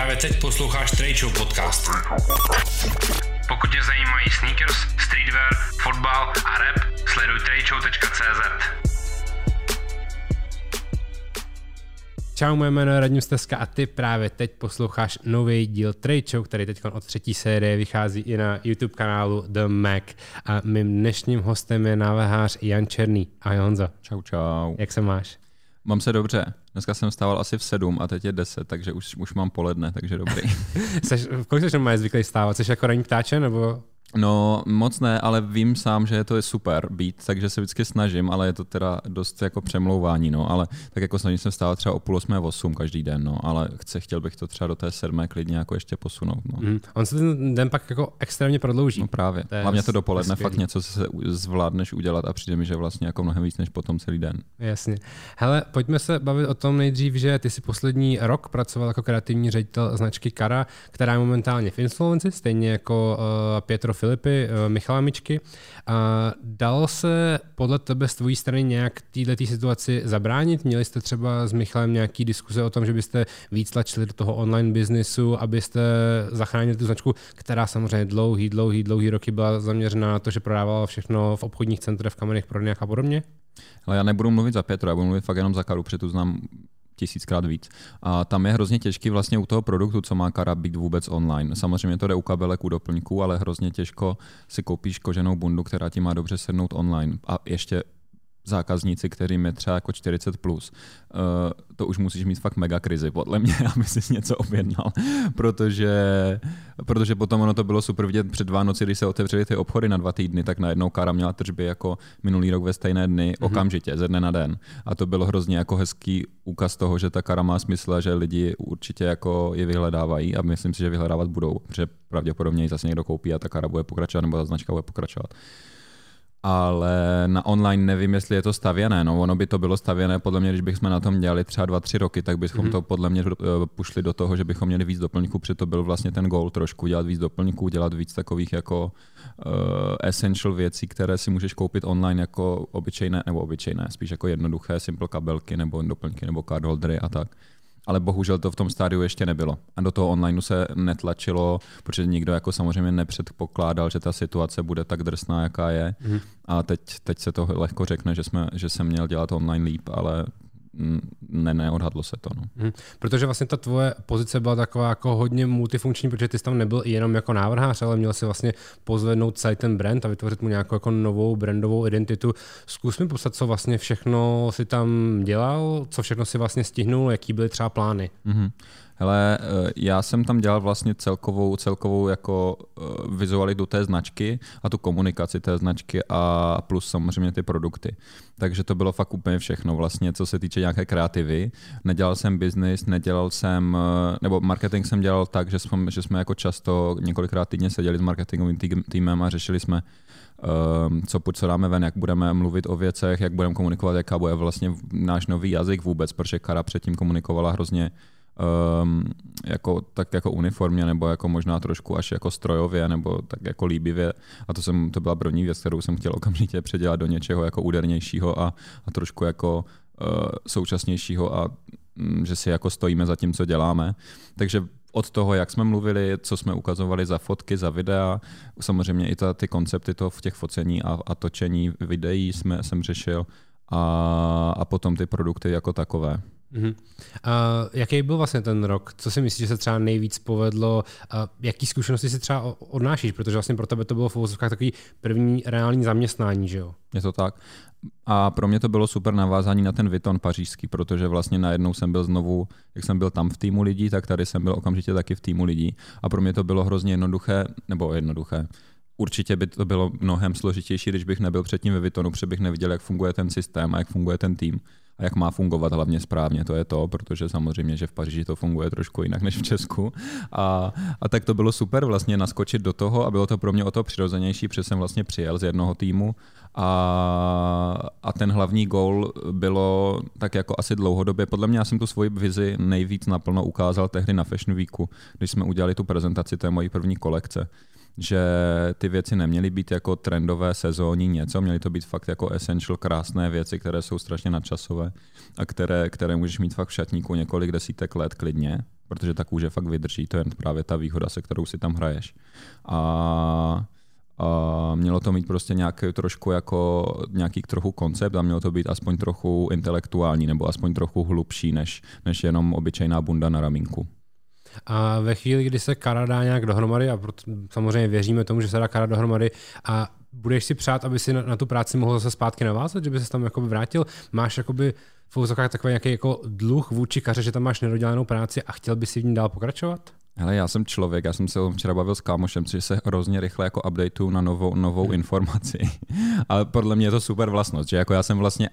Právě teď posloucháš Trade podcast. Pokud tě zajímají sneakers, streetwear, fotbal a rap, sleduj tradeshow.cz. Čau, moje jméno je Radim Steska a ty právě teď posloucháš nový díl Trade Show, který teď od třetí série vychází i na YouTube kanálu The Mac. A mým dnešním hostem je návehář Jan Černý. Ahoj Honzo. Čau, čau. Jak se máš? Mám se dobře. Dneska jsem stával asi v sedm a teď je deset, takže už, už mám poledne, takže dobrý. Seš, v kolik jsi máš zvyklý stávat? Jsi jako ranní ptáče nebo No moc ne, ale vím sám, že to je super být, takže se vždycky snažím, ale je to teda dost jako přemlouvání, no, ale tak jako snažím se vstávat třeba o půl osmé, osm každý den, no, ale chce, chtěl bych to třeba do té sedmé klidně jako ještě posunout, no. Mm. On se ten den pak jako extrémně prodlouží. No právě, to hlavně to dopoledne fakt něco se zvládneš udělat a přijde mi, že vlastně jako mnohem víc než potom celý den. Jasně. Hele, pojďme se bavit o tom nejdřív, že ty si poslední rok pracoval jako kreativní ředitel značky Kara, která je momentálně v insolvenci, stejně jako uh, Pietro Filipy, uh, Michala Mičky. A dal se podle tebe z tvojí strany nějak této situaci zabránit? Měli jste třeba s Michalem nějaký diskuze o tom, že byste víc tlačili do toho online biznisu, abyste zachránili tu značku, která samozřejmě dlouhý, dlouhý, dlouhý roky byla zaměřena na to, že prodávala všechno v obchodních centrech, v kamenech, prodejnách a podobně? Ale já nebudu mluvit za Petru, já budu mluvit fakt jenom za Karu, protože tu znám tisíckrát víc. A tam je hrozně těžký vlastně u toho produktu, co má Kara být vůbec online. Samozřejmě to jde u kabelek, u doplňků, ale hrozně těžko si koupíš koženou bundu, která ti má dobře sednout online. A ještě zákazníci, kterým je třeba jako 40 plus, uh, to už musíš mít fakt mega krizi, podle mě, aby si něco objednal, protože, protože potom ono to bylo super vidět před Vánoci, když se otevřely ty obchody na dva týdny, tak najednou Kára měla tržby jako minulý rok ve stejné dny, mm-hmm. okamžitě, ze dne na den. A to bylo hrozně jako hezký úkaz toho, že ta Kara má smysl a že lidi určitě jako je vyhledávají a myslím si, že vyhledávat budou, protože pravděpodobně ji zase někdo koupí a ta Kara bude pokračovat nebo ta značka bude pokračovat ale na online nevím, jestli je to stavěné. No, ono by to bylo stavěné, podle mě, když bychom na tom dělali třeba dva, tři roky, tak bychom mm-hmm. to podle mě eh, pušli do toho, že bychom měli víc doplňků, protože to byl vlastně ten goal trošku, dělat víc doplňků, dělat víc takových jako uh, essential věcí, které si můžeš koupit online jako obyčejné, nebo obyčejné, spíš jako jednoduché, simple kabelky nebo doplňky nebo card holdery a tak ale bohužel to v tom stádiu ještě nebylo. A do toho onlineu se netlačilo, protože nikdo jako samozřejmě nepředpokládal, že ta situace bude tak drsná, jaká je. Mm. A teď, teď se to lehko řekne, že, jsme, že jsem měl dělat online líp, ale ne, neodhadlo se to. No. Hmm. Protože vlastně ta tvoje pozice byla taková jako hodně multifunkční, protože ty jsi tam nebyl jenom jako návrhář, ale měl si vlastně pozvednout celý ten brand a vytvořit mu nějakou jako novou brandovou identitu. Zkus mi popsat, co vlastně všechno si tam dělal, co všechno si vlastně stihnul, jaký byly třeba plány. Hmm. Hele, eh, já jsem tam dělal vlastně celkovou, celkovou jako eh, vizualitu té značky a tu komunikaci té značky a plus samozřejmě ty produkty. Takže to bylo fakt úplně všechno vlastně, co se týče nějaké kreativy. Nedělal jsem business, nedělal jsem, eh, nebo marketing jsem dělal tak, že jsme, že jsme jako často několikrát týdně seděli s marketingovým týmem a řešili jsme, co půjď, co dáme ven, jak budeme mluvit o věcech, jak budeme komunikovat, jaká bude vlastně náš nový jazyk vůbec, protože Kara předtím komunikovala hrozně um, jako, tak jako uniformně, nebo jako možná trošku až jako strojově, nebo tak jako líbivě. A to, jsem, to byla první věc, kterou jsem chtěl okamžitě předělat do něčeho jako údernějšího a, a trošku jako současnějšího a um, že si jako stojíme za tím, co děláme. Takže od toho, jak jsme mluvili, co jsme ukazovali za fotky, za videa, samozřejmě i ta, ty koncepty to v těch focení a, a točení videí jsme, jsem řešil a, a potom ty produkty jako takové. Uh-huh. A jaký byl vlastně ten rok? Co si myslíš, že se třeba nejvíc povedlo? A jaký zkušenosti si třeba odnášíš? Protože vlastně pro tebe to bylo v uvozovkách takový první reální zaměstnání, že jo? Je to tak. A pro mě to bylo super navázání na ten Viton pařížský, protože vlastně najednou jsem byl znovu, jak jsem byl tam v týmu lidí, tak tady jsem byl okamžitě taky v týmu lidí. A pro mě to bylo hrozně jednoduché, nebo jednoduché, Určitě by to bylo mnohem složitější, když bych nebyl předtím ve Vitonu, protože bych neviděl, jak funguje ten systém a jak funguje ten tým a jak má fungovat hlavně správně, to je to, protože samozřejmě, že v Paříži to funguje trošku jinak než v Česku. A, a tak to bylo super vlastně naskočit do toho a bylo to pro mě o to přirozenější, protože jsem vlastně přijel z jednoho týmu a, a ten hlavní gól bylo tak jako asi dlouhodobě. Podle mě já jsem tu svoji vizi nejvíc naplno ukázal tehdy na Fashion Weeku, když jsme udělali tu prezentaci té mojí první kolekce že ty věci neměly být jako trendové sezónní něco, měly to být fakt jako essential krásné věci, které jsou strašně nadčasové a které, které můžeš mít fakt v šatníku několik desítek let klidně, protože ta kůže fakt vydrží, to je právě ta výhoda, se kterou si tam hraješ. A a mělo to mít prostě nějaký trošku jako nějaký trochu koncept a mělo to být aspoň trochu intelektuální nebo aspoň trochu hlubší než, než jenom obyčejná bunda na ramínku. A ve chvíli, kdy se Kara dá nějak dohromady, a proto samozřejmě věříme tomu, že se dá Kara dohromady, a budeš si přát, aby si na, na tu práci mohl zase zpátky navázat, že by se tam jakoby vrátil, máš jakoby v úzokách takový nějaký jako dluh vůči kaře, že tam máš nedodělanou práci a chtěl by si v ní dál pokračovat? Hele, já jsem člověk, já jsem se včera bavil s kámošem, že se hrozně rychle jako updateu na novou, novou informaci. Ale podle mě je to super vlastnost, že jako já jsem vlastně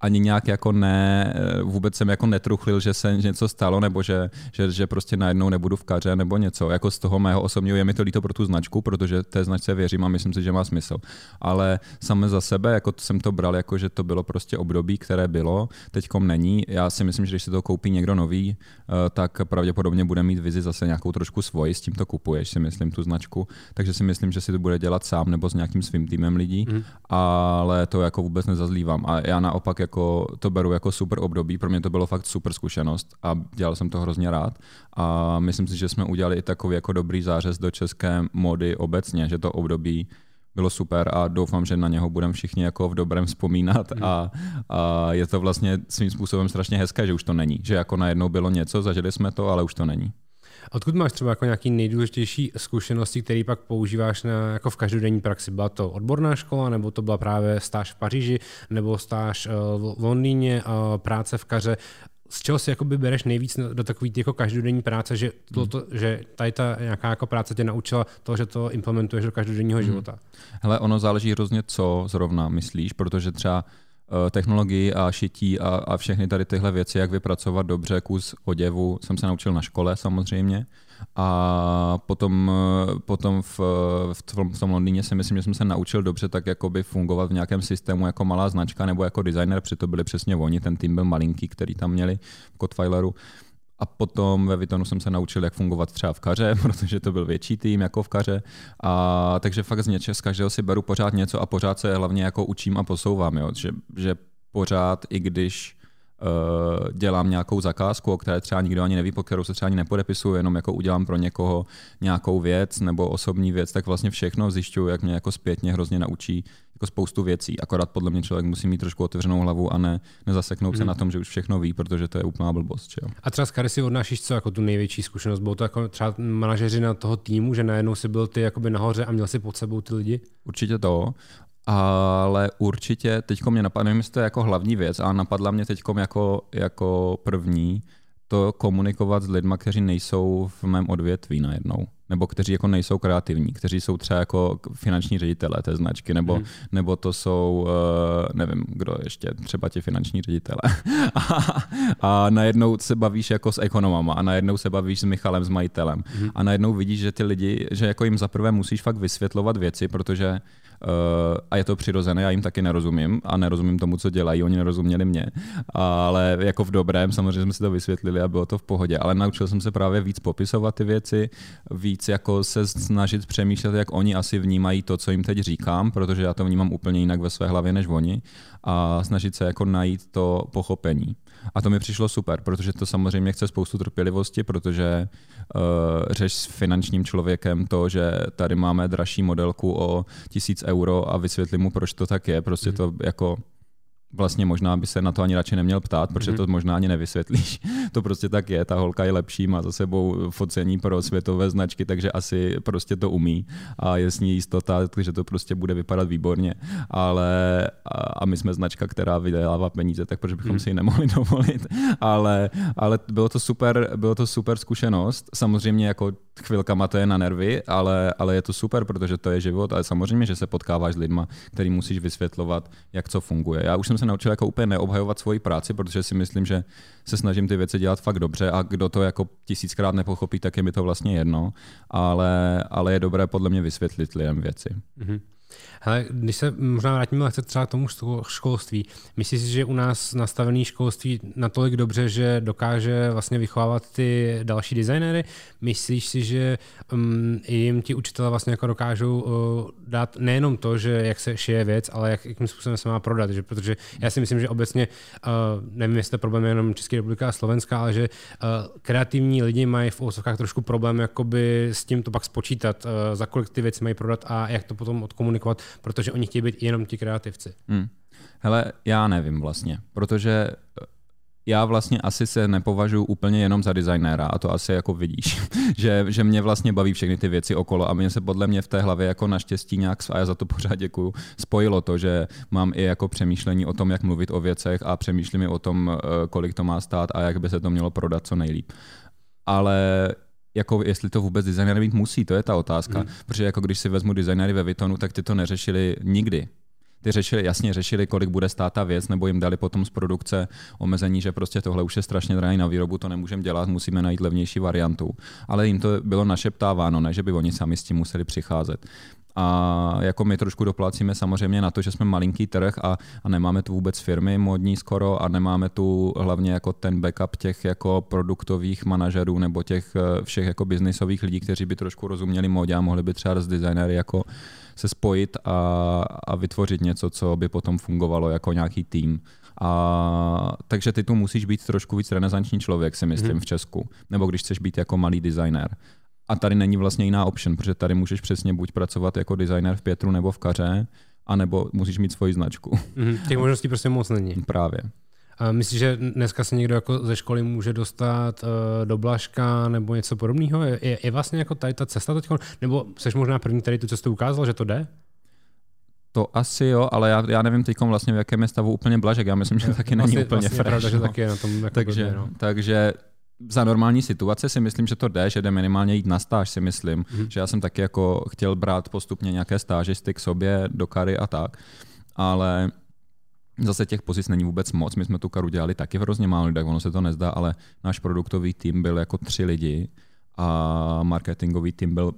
ani nějak jako ne, vůbec jsem jako netruchlil, že se něco stalo, nebo že, že, že prostě najednou nebudu v kaře nebo něco. Jako z toho mého osobního je mi to líto pro tu značku, protože té značce věřím a myslím si, že má smysl. Ale same za sebe, jako jsem to bral, jako že to bylo prostě období, které bylo, teďkom není. Já si myslím, že když si to koupí někdo nový, eh, tak pravděpodobně bude mít vizi zase nějakou trošku svoji, s tím to kupuješ, si myslím, tu značku. Takže si myslím, že si to bude dělat sám nebo s nějakým svým týmem lidí, mm. ale to jako vůbec nezazlívám. A já naopak jako, to beru jako super období, pro mě to bylo fakt super zkušenost a dělal jsem to hrozně rád a myslím si, že jsme udělali i takový jako dobrý zářez do české mody obecně, že to období bylo super a doufám, že na něho budeme všichni jako v dobrém vzpomínat mhm. a, a je to vlastně svým způsobem strašně hezké, že už to není. Že jako najednou bylo něco, zažili jsme to, ale už to není. Odkud máš třeba jako nějaký nejdůležitější zkušenosti, které pak používáš na, jako v každodenní praxi? Byla to odborná škola, nebo to byla právě stáž v Paříži, nebo stáž eh, v Londýně, práce v kaře? z čeho si jakoby bereš nejvíc do takové jako každodenní práce, že, to, to, že tady ta nějaká jako práce tě naučila to, že to implementuješ do každodenního hmm. života? Hele, ono záleží hrozně, co zrovna myslíš, protože třeba Eh, technologii a šití a, a všechny tady tyhle věci, jak vypracovat dobře kus oděvu, jsem se naučil na škole samozřejmě. A potom, eh, potom v, v, tom, v tom Londýně si myslím, že jsem se naučil dobře tak jakoby fungovat v nějakém systému jako malá značka nebo jako designer, protože to byli přesně oni, ten tým byl malinký, který tam měli v Codfileru. A potom ve Vitonu jsem se naučil, jak fungovat třeba v kaře, protože to byl větší tým jako v kaře. A takže fakt z něčeho, z každého si beru pořád něco a pořád se hlavně jako učím a posouvám. Jo? Že, že pořád, i když dělám nějakou zakázku, o které třeba nikdo ani neví, po kterou se třeba ani nepodepisuju, jenom jako udělám pro někoho nějakou věc nebo osobní věc, tak vlastně všechno zjišťuju, jak mě jako zpětně hrozně naučí jako spoustu věcí. Akorát podle mě člověk musí mít trošku otevřenou hlavu a ne nezaseknout mm. se hmm. na tom, že už všechno ví, protože to je úplná blbost. Čo? A třeba z Kary si odnášíš co jako tu největší zkušenost? Bylo to jako třeba manažeři na toho týmu, že najednou si byl ty jakoby nahoře a měl si pod sebou ty lidi? Určitě to. Ale určitě teď mě napadlo, nevím, jestli to je jako hlavní věc, ale napadla mě teď jako, jako první to komunikovat s lidmi, kteří nejsou v mém odvětví najednou nebo kteří jako nejsou kreativní, kteří jsou třeba jako finanční ředitelé té značky, nebo, hmm. nebo to jsou, uh, nevím, kdo ještě, třeba ti finanční ředitelé. a, a najednou se bavíš jako s ekonomama a najednou se bavíš s Michalem, s majitelem hmm. a najednou vidíš, že ty lidi, že jako jim zaprvé musíš fakt vysvětlovat věci, protože a je to přirozené, já jim taky nerozumím a nerozumím tomu, co dělají, oni nerozuměli mě, ale jako v dobrém, samozřejmě jsme si to vysvětlili a bylo to v pohodě, ale naučil jsem se právě víc popisovat ty věci, víc jako se snažit přemýšlet, jak oni asi vnímají to, co jim teď říkám, protože já to vnímám úplně jinak ve své hlavě než oni. A snažit se jako najít to pochopení. A to mi přišlo super, protože to samozřejmě chce spoustu trpělivosti, protože uh, řeš s finančním člověkem to, že tady máme dražší modelku o tisíc euro a vysvětlím mu, proč to tak je. Prostě mm. to jako vlastně možná by se na to ani radši neměl ptát, protože mm-hmm. to možná ani nevysvětlíš. to prostě tak je, ta holka je lepší, má za sebou focení pro světové značky, takže asi prostě to umí a je s ní jistota, že to prostě bude vypadat výborně, ale a, my jsme značka, která vydělává peníze, tak proč bychom mm. si ji nemohli dovolit, ale, ale bylo to super, bylo to super zkušenost, samozřejmě jako chvilkama to je na nervy, ale, ale je to super, protože to je život, ale samozřejmě, že se potkáváš s lidma, který musíš vysvětlovat, jak co funguje. Já už jsem se naučil jako úplně neobhajovat svoji práci, protože si myslím, že se snažím ty věci dělat fakt dobře a kdo to jako tisíckrát nepochopí, tak je mi to vlastně jedno, ale, ale je dobré podle mě vysvětlit lidem věci. Mm-hmm. Hele, když se možná vrátíme lehce třeba k tomu školství, myslíš si, že u nás nastavený školství natolik dobře, že dokáže vlastně vychovávat ty další designéry? Myslíš si, že um, jim ti učitelé vlastně jako dokážou uh, dát nejenom to, že jak se šije věc, ale jak, jakým způsobem se má prodat, že, protože já si myslím, že obecně, uh, nevím, jestli to problém je jenom České republika a Slovenska, ale že uh, kreativní lidi mají v úvozovkách trošku problém jakoby s tím to pak spočítat, uh, za kolik ty věci mají prodat a jak to potom odkomunikovat, protože oni chtějí být jenom ti kreativci. Hmm. Hele, já nevím vlastně, protože já vlastně asi se nepovažuji úplně jenom za designéra a to asi jako vidíš, že, že mě vlastně baví všechny ty věci okolo a mě se podle mě v té hlavě jako naštěstí nějak, a já za to pořád děkuju, spojilo to, že mám i jako přemýšlení o tom, jak mluvit o věcech a přemýšlím i o tom, eh, kolik to má stát a jak by se to mělo prodat co nejlíp. Ale jako jestli to vůbec designér mít musí, to je ta otázka. Mm. Protože jako když si vezmu designéry ve Vitonu, tak ty to neřešili nikdy. Ty řešili, jasně řešili, kolik bude stát ta věc, nebo jim dali potom z produkce omezení, že prostě tohle už je strašně drahé na výrobu, to nemůžeme dělat, musíme najít levnější variantu. Ale jim to bylo našeptáváno, ne, že by oni sami s tím museli přicházet. A jako my trošku doplácíme samozřejmě na to, že jsme malinký trh a, a nemáme tu vůbec firmy modní skoro a nemáme tu hlavně jako ten backup těch jako produktových manažerů nebo těch eh, všech jako biznisových lidí, kteří by trošku rozuměli modě a mohli by třeba s designéry jako se spojit a, a vytvořit něco, co by potom fungovalo jako nějaký tým. A, takže ty tu musíš být trošku víc renesanční člověk, si myslím, hmm. v Česku. Nebo když chceš být jako malý designer. A tady není vlastně jiná option, protože tady můžeš přesně buď pracovat jako designer v Pětru nebo v Kaře, anebo musíš mít svoji značku. Mm-hmm. Těch možností prostě moc není. Právě. A myslíš, že dneska se někdo jako ze školy může dostat uh, do Blažka nebo něco podobného? Je, je, je vlastně jako tady ta cesta teď? Nebo jsi možná první, který tu cestu ukázal, že to jde? To asi jo, ale já, já nevím teď vlastně, v jakém je stavu úplně Blažek. Já myslím, že taky vlastně, není úplně vlastně fresh. Pravda, no. že taky je na tom jako takže, blbě, no. takže za normální situace si myslím, že to jde, že jde minimálně jít na stáž, si myslím. Mm-hmm. Že já jsem taky jako chtěl brát postupně nějaké stážisty k sobě do kary a tak. Ale Zase těch pozic není vůbec moc. My jsme tu karu dělali taky hrozně málo tak ono se to nezdá, ale náš produktový tým byl jako tři lidi a marketingový tým byl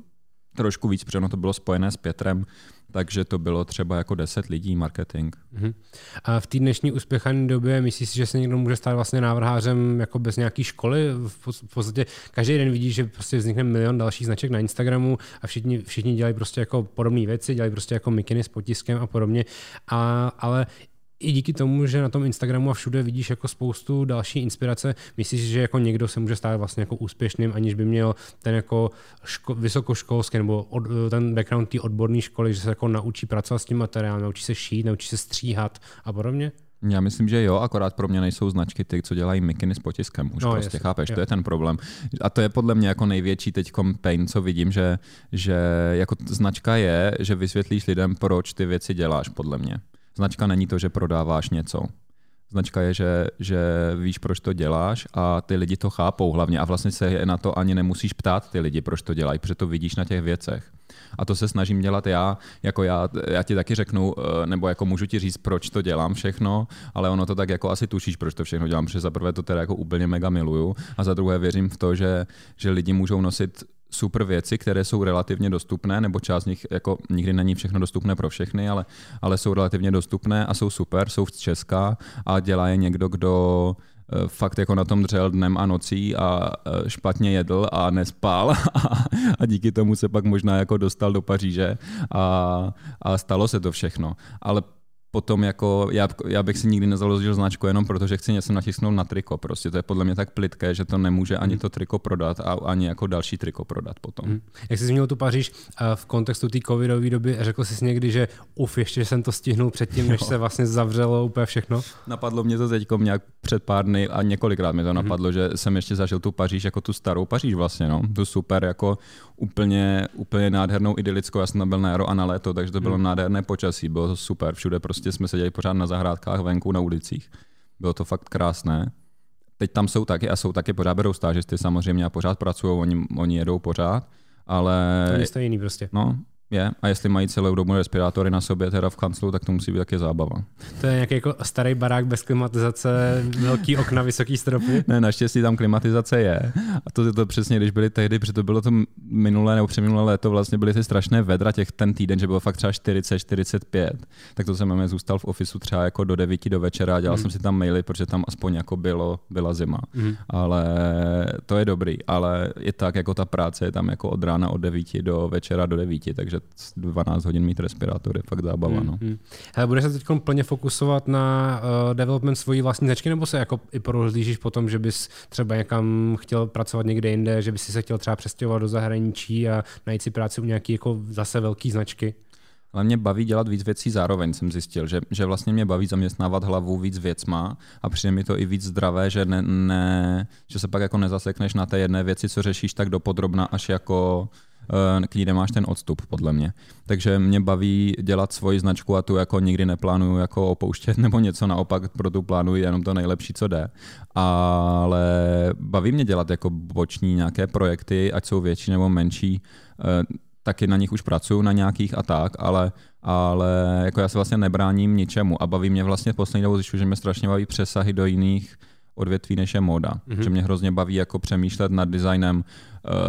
trošku víc, protože ono to bylo spojené s Pětrem, takže to bylo třeba jako 10 lidí marketing. Uh-huh. A v té dnešní uspěchané době myslíš si, že se někdo může stát vlastně návrhářem jako bez nějaké školy? V podstatě každý den vidí, že prostě vznikne milion dalších značek na Instagramu a všichni, všichni dělají prostě jako podobné věci, dělají prostě jako mikiny s potiskem a podobně. A, ale i díky tomu, že na tom Instagramu a všude vidíš jako spoustu další inspirace, myslíš, že jako někdo se může stát vlastně jako úspěšným, aniž by měl ten jako ško- vysokoškolský nebo od, ten background té odborné školy, že se jako naučí pracovat s tím materiálem, naučí se šít, naučí se stříhat a podobně? Já myslím, že jo, akorát pro mě nejsou značky ty, co dělají mikiny s potiskem. Už no, prostě jasný, chápeš, jo. to je ten problém. A to je podle mě jako největší teď pain, co vidím, že, že jako značka je, že vysvětlíš lidem, proč ty věci děláš, podle mě. Značka není to, že prodáváš něco. Značka je, že, že víš, proč to děláš a ty lidi to chápou hlavně a vlastně se na to ani nemusíš ptát ty lidi, proč to dělají, protože to vidíš na těch věcech. A to se snažím dělat já, jako já, já ti taky řeknu, eh, nebo jako můžu ti říct, proč to dělám všechno, ale ono to tak jako asi tušíš, proč to všechno dělám, protože za prvé to teda jako úplně mega miluju a za druhé věřím v to, že, že lidi můžou nosit super věci, které jsou relativně dostupné, nebo část z nich, jako nikdy není všechno dostupné pro všechny, ale, ale jsou relativně dostupné a jsou super, jsou z Česka a dělá je někdo, kdo eh, fakt jako na tom dřel dnem a nocí a eh, špatně jedl a nespal a, a díky tomu se pak možná jako dostal do Paříže a, a stalo se to všechno. Ale potom jako, já, já bych si nikdy nezaložil značku jenom proto, že chci něco natisknout na triko. Prostě to je podle mě tak plitké, že to nemůže ani hmm. to triko prodat a ani jako další triko prodat potom. Hmm. Jak jsi zmínil tu Paříž v kontextu té covidové doby, řekl jsi někdy, že uf, ještě jsem to stihnul předtím, než se vlastně zavřelo úplně všechno? Napadlo mě to teď nějak před pár dny a několikrát mi to hmm. napadlo, že jsem ještě zažil tu Paříž jako tu starou Paříž vlastně, no. Tu super jako úplně, úplně nádhernou idylickou. Já jsem byl na jaro a na léto, takže to bylo hmm. nádherné počasí, bylo to super, všude prostě jsme seděli pořád na zahrádkách venku na ulicích. Bylo to fakt krásné. Teď tam jsou taky a jsou taky pořád berou stážisty samozřejmě a pořád pracují, oni, oni jedou pořád, ale... To je jiný prostě. No, Je, a jestli mají celou dobu respirátory na sobě teda v kanclu, tak to musí být taky zábava. To je nějaký jako starý barák bez klimatizace, velký okna, vysoký stropy? Ne, naštěstí tam klimatizace je. A to je to přesně, když byly tehdy, protože to bylo to minulé nebo přeminulé léto, vlastně byly ty strašné vedra těch ten týden, že bylo fakt třeba 40, 45. Tak to jsem mě zůstal v ofisu třeba jako do 9 do večera a dělal mm. jsem si tam maily, protože tam aspoň jako bylo, byla zima. Mm. Ale to je dobrý, ale je tak, jako ta práce je tam jako od rána od 9 do večera do 9, takže 12 hodin mít respirátor je fakt zábava. No. Hmm. Hele, budeš se teď plně fokusovat na uh, development svojí vlastní značky, nebo se jako i porozlížíš po tom, že bys třeba někam chtěl pracovat někde jinde, že bys si se chtěl třeba přestěhovat do zahraničí a najít si práci u nějaký jako zase velký značky? Ale mě baví dělat víc věcí zároveň, jsem zjistil, že, že vlastně mě baví zaměstnávat hlavu víc věcma a přijde mi to i víc zdravé, že, ne, ne, že se pak jako nezasekneš na té jedné věci, co řešíš tak dopodrobna, až jako k ní nemáš ten odstup, podle mě. Takže mě baví dělat svoji značku a tu jako nikdy neplánuju jako opouštět nebo něco, naopak pro tu plánuji jenom to nejlepší, co jde. Ale baví mě dělat jako boční nějaké projekty, ať jsou větší nebo menší, eh, taky na nich už pracuju na nějakých a tak, ale, ale jako já se vlastně nebráním ničemu a baví mě vlastně v poslední dobou že mě strašně baví přesahy do jiných odvětví, než je móda. Mm-hmm. Že mě hrozně baví jako přemýšlet nad designem uh,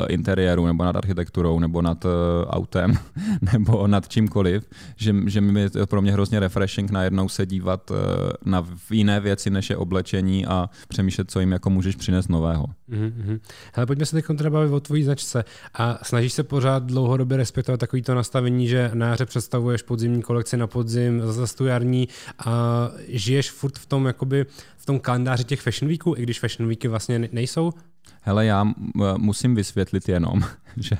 interiéru, nebo nad architekturou, nebo nad uh, autem, nebo nad čímkoliv, že, že mi je pro mě hrozně refreshing najednou se dívat uh, na jiné věci, než je oblečení a přemýšlet, co jim jako můžeš přinést nového. Mm-hmm. Hele, pojďme se teď teda bavit o tvojí značce. A snažíš se pořád dlouhodobě respektovat takovýto nastavení, že na jaře představuješ podzimní kolekci na podzim, zase tu jarní a žiješ furt v tom jakoby v tom kalendáři těch fashion weeků, i když fashion weeky vlastně nejsou? Hele, já musím vysvětlit jenom, že,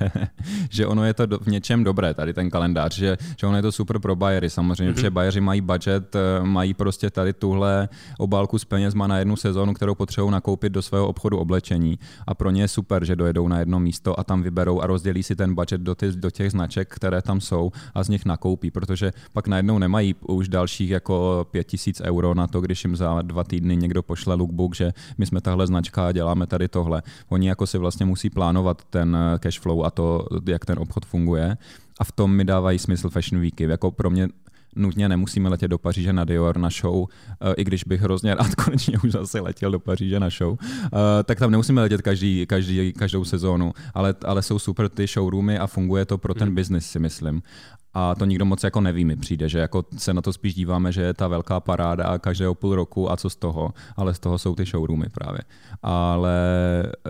že ono je to v něčem dobré, tady ten kalendář, že, že ono je to super pro bajery samozřejmě, mm-hmm. protože bajeři mají budget, eh, mají prostě tady tuhle obálku s penězma na jednu sezónu, kterou potřebují nakoupit do svého obchodu oblečení a pro ně je super, že dojedou na jedno místo a tam vyberou a rozdělí si ten budget do, ty, do těch značek, které tam jsou a z nich nakoupí, protože pak najednou nemají už dalších jako pět tisíc euro na to, když jim za dva týdny někdo pošle lookbook, že my jsme tahle značka a děláme tady tohle. Oni jako si vlastně musí plánovat ten eh, cash flow a to, jak ten obchod funguje. A v tom mi dávají smysl Fashion Weeky. Jako pro mě nutně nemusíme letět do Paříže na Dior na show, eh, i když bych hrozně rád konečně už zase letěl do Paříže na show, eh, tak tam nemusíme letět každý, každý, každou sezónu, ale, ale jsou super ty showroomy a funguje to pro ten hmm. business, si myslím a to nikdo moc jako neví, mi přijde, že jako se na to spíš díváme, že je ta velká paráda každého půl roku a co z toho, ale z toho jsou ty showroomy právě. Ale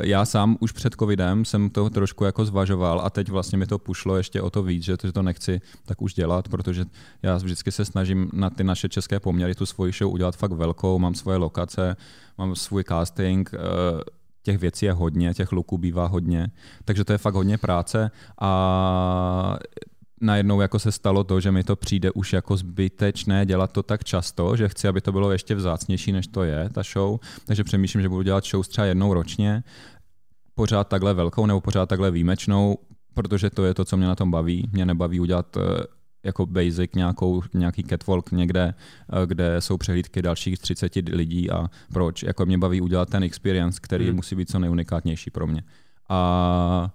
já sám už před covidem jsem to trošku jako zvažoval a teď vlastně mi to pušlo ještě o to víc, že to, že to nechci tak už dělat, protože já vždycky se snažím na ty naše české poměry tu svoji show udělat fakt velkou, mám svoje lokace, mám svůj casting, eh, těch věcí je hodně, těch luků bývá hodně, takže to je fakt hodně práce a najednou jako se stalo to, že mi to přijde už jako zbytečné dělat to tak často, že chci, aby to bylo ještě vzácnější, než to je, ta show. Takže přemýšlím, že budu dělat show třeba jednou ročně, pořád takhle velkou nebo pořád takhle výjimečnou, protože to je to, co mě na tom baví. Mě nebaví udělat eh, jako basic nějakou, nějaký catwalk někde, eh, kde jsou přehlídky dalších 30 lidí a proč. Jako mě baví udělat ten experience, který hmm. musí být co nejunikátnější pro mě. A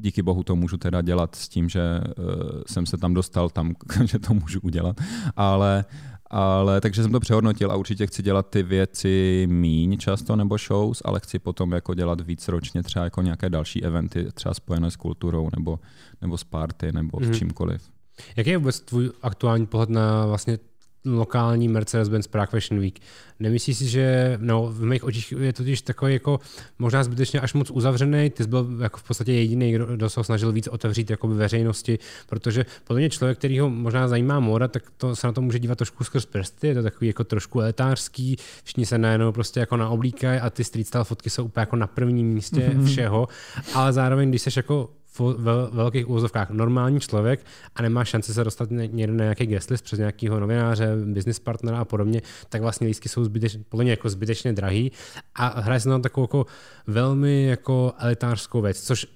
díky bohu to můžu teda dělat s tím, že uh, jsem se tam dostal tam, že to můžu udělat. Ale, ale takže jsem to přehodnotil a určitě chci dělat ty věci míň často nebo shows, ale chci potom jako dělat víc ročně třeba jako nějaké další eventy, třeba spojené s kulturou nebo, nebo s party nebo mm. s mhm. čímkoliv. Jaký je vůbec tvůj aktuální pohled na vlastně lokální Mercedes-Benz Prague Fashion Week. Nemyslíš si, že no, v mých očích je totiž takový jako možná zbytečně až moc uzavřený, ty jsi byl jako v podstatě jediný, kdo, kdo se ho snažil víc otevřít jakoby veřejnosti, protože podle mě člověk, který ho možná zajímá móda, tak to se na to může dívat trošku skrz prsty, je to takový jako trošku elitářský, všichni se najednou prostě jako naoblíkají a ty street style fotky jsou úplně jako na prvním místě mm-hmm. všeho, ale zároveň, když jsi jako v velkých úvozovkách normální člověk a nemá šanci se dostat někde na nějaký guest list přes nějakého novináře, business partnera a podobně, tak vlastně lístky jsou zbytečně, podle mě jako zbytečně drahý a hraje se na takovou jako velmi jako elitářskou věc, což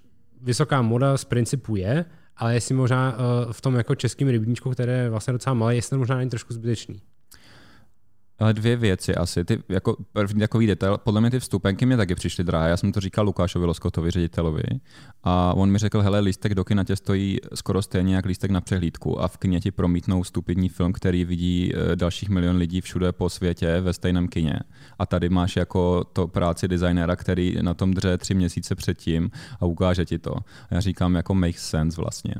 vysoká moda z principu je, ale jestli možná uh, v tom jako českým rybníčku, které je vlastně docela malé, jestli možná není trošku zbytečný. Ale dvě věci asi. Ty, jako první takový detail, podle mě ty vstupenky mi taky přišly drahé. Já jsem to říkal Lukášovi Loskotovi, ředitelovi. A on mi řekl, hele, lístek do kina tě stojí skoro stejně jak lístek na přehlídku a v kině ti promítnou stupidní film, který vidí eh, dalších milion lidí všude po světě ve stejném kině. A tady máš jako to práci designéra, který na tom dře tři měsíce předtím a ukáže ti to. A já říkám, jako makes sense vlastně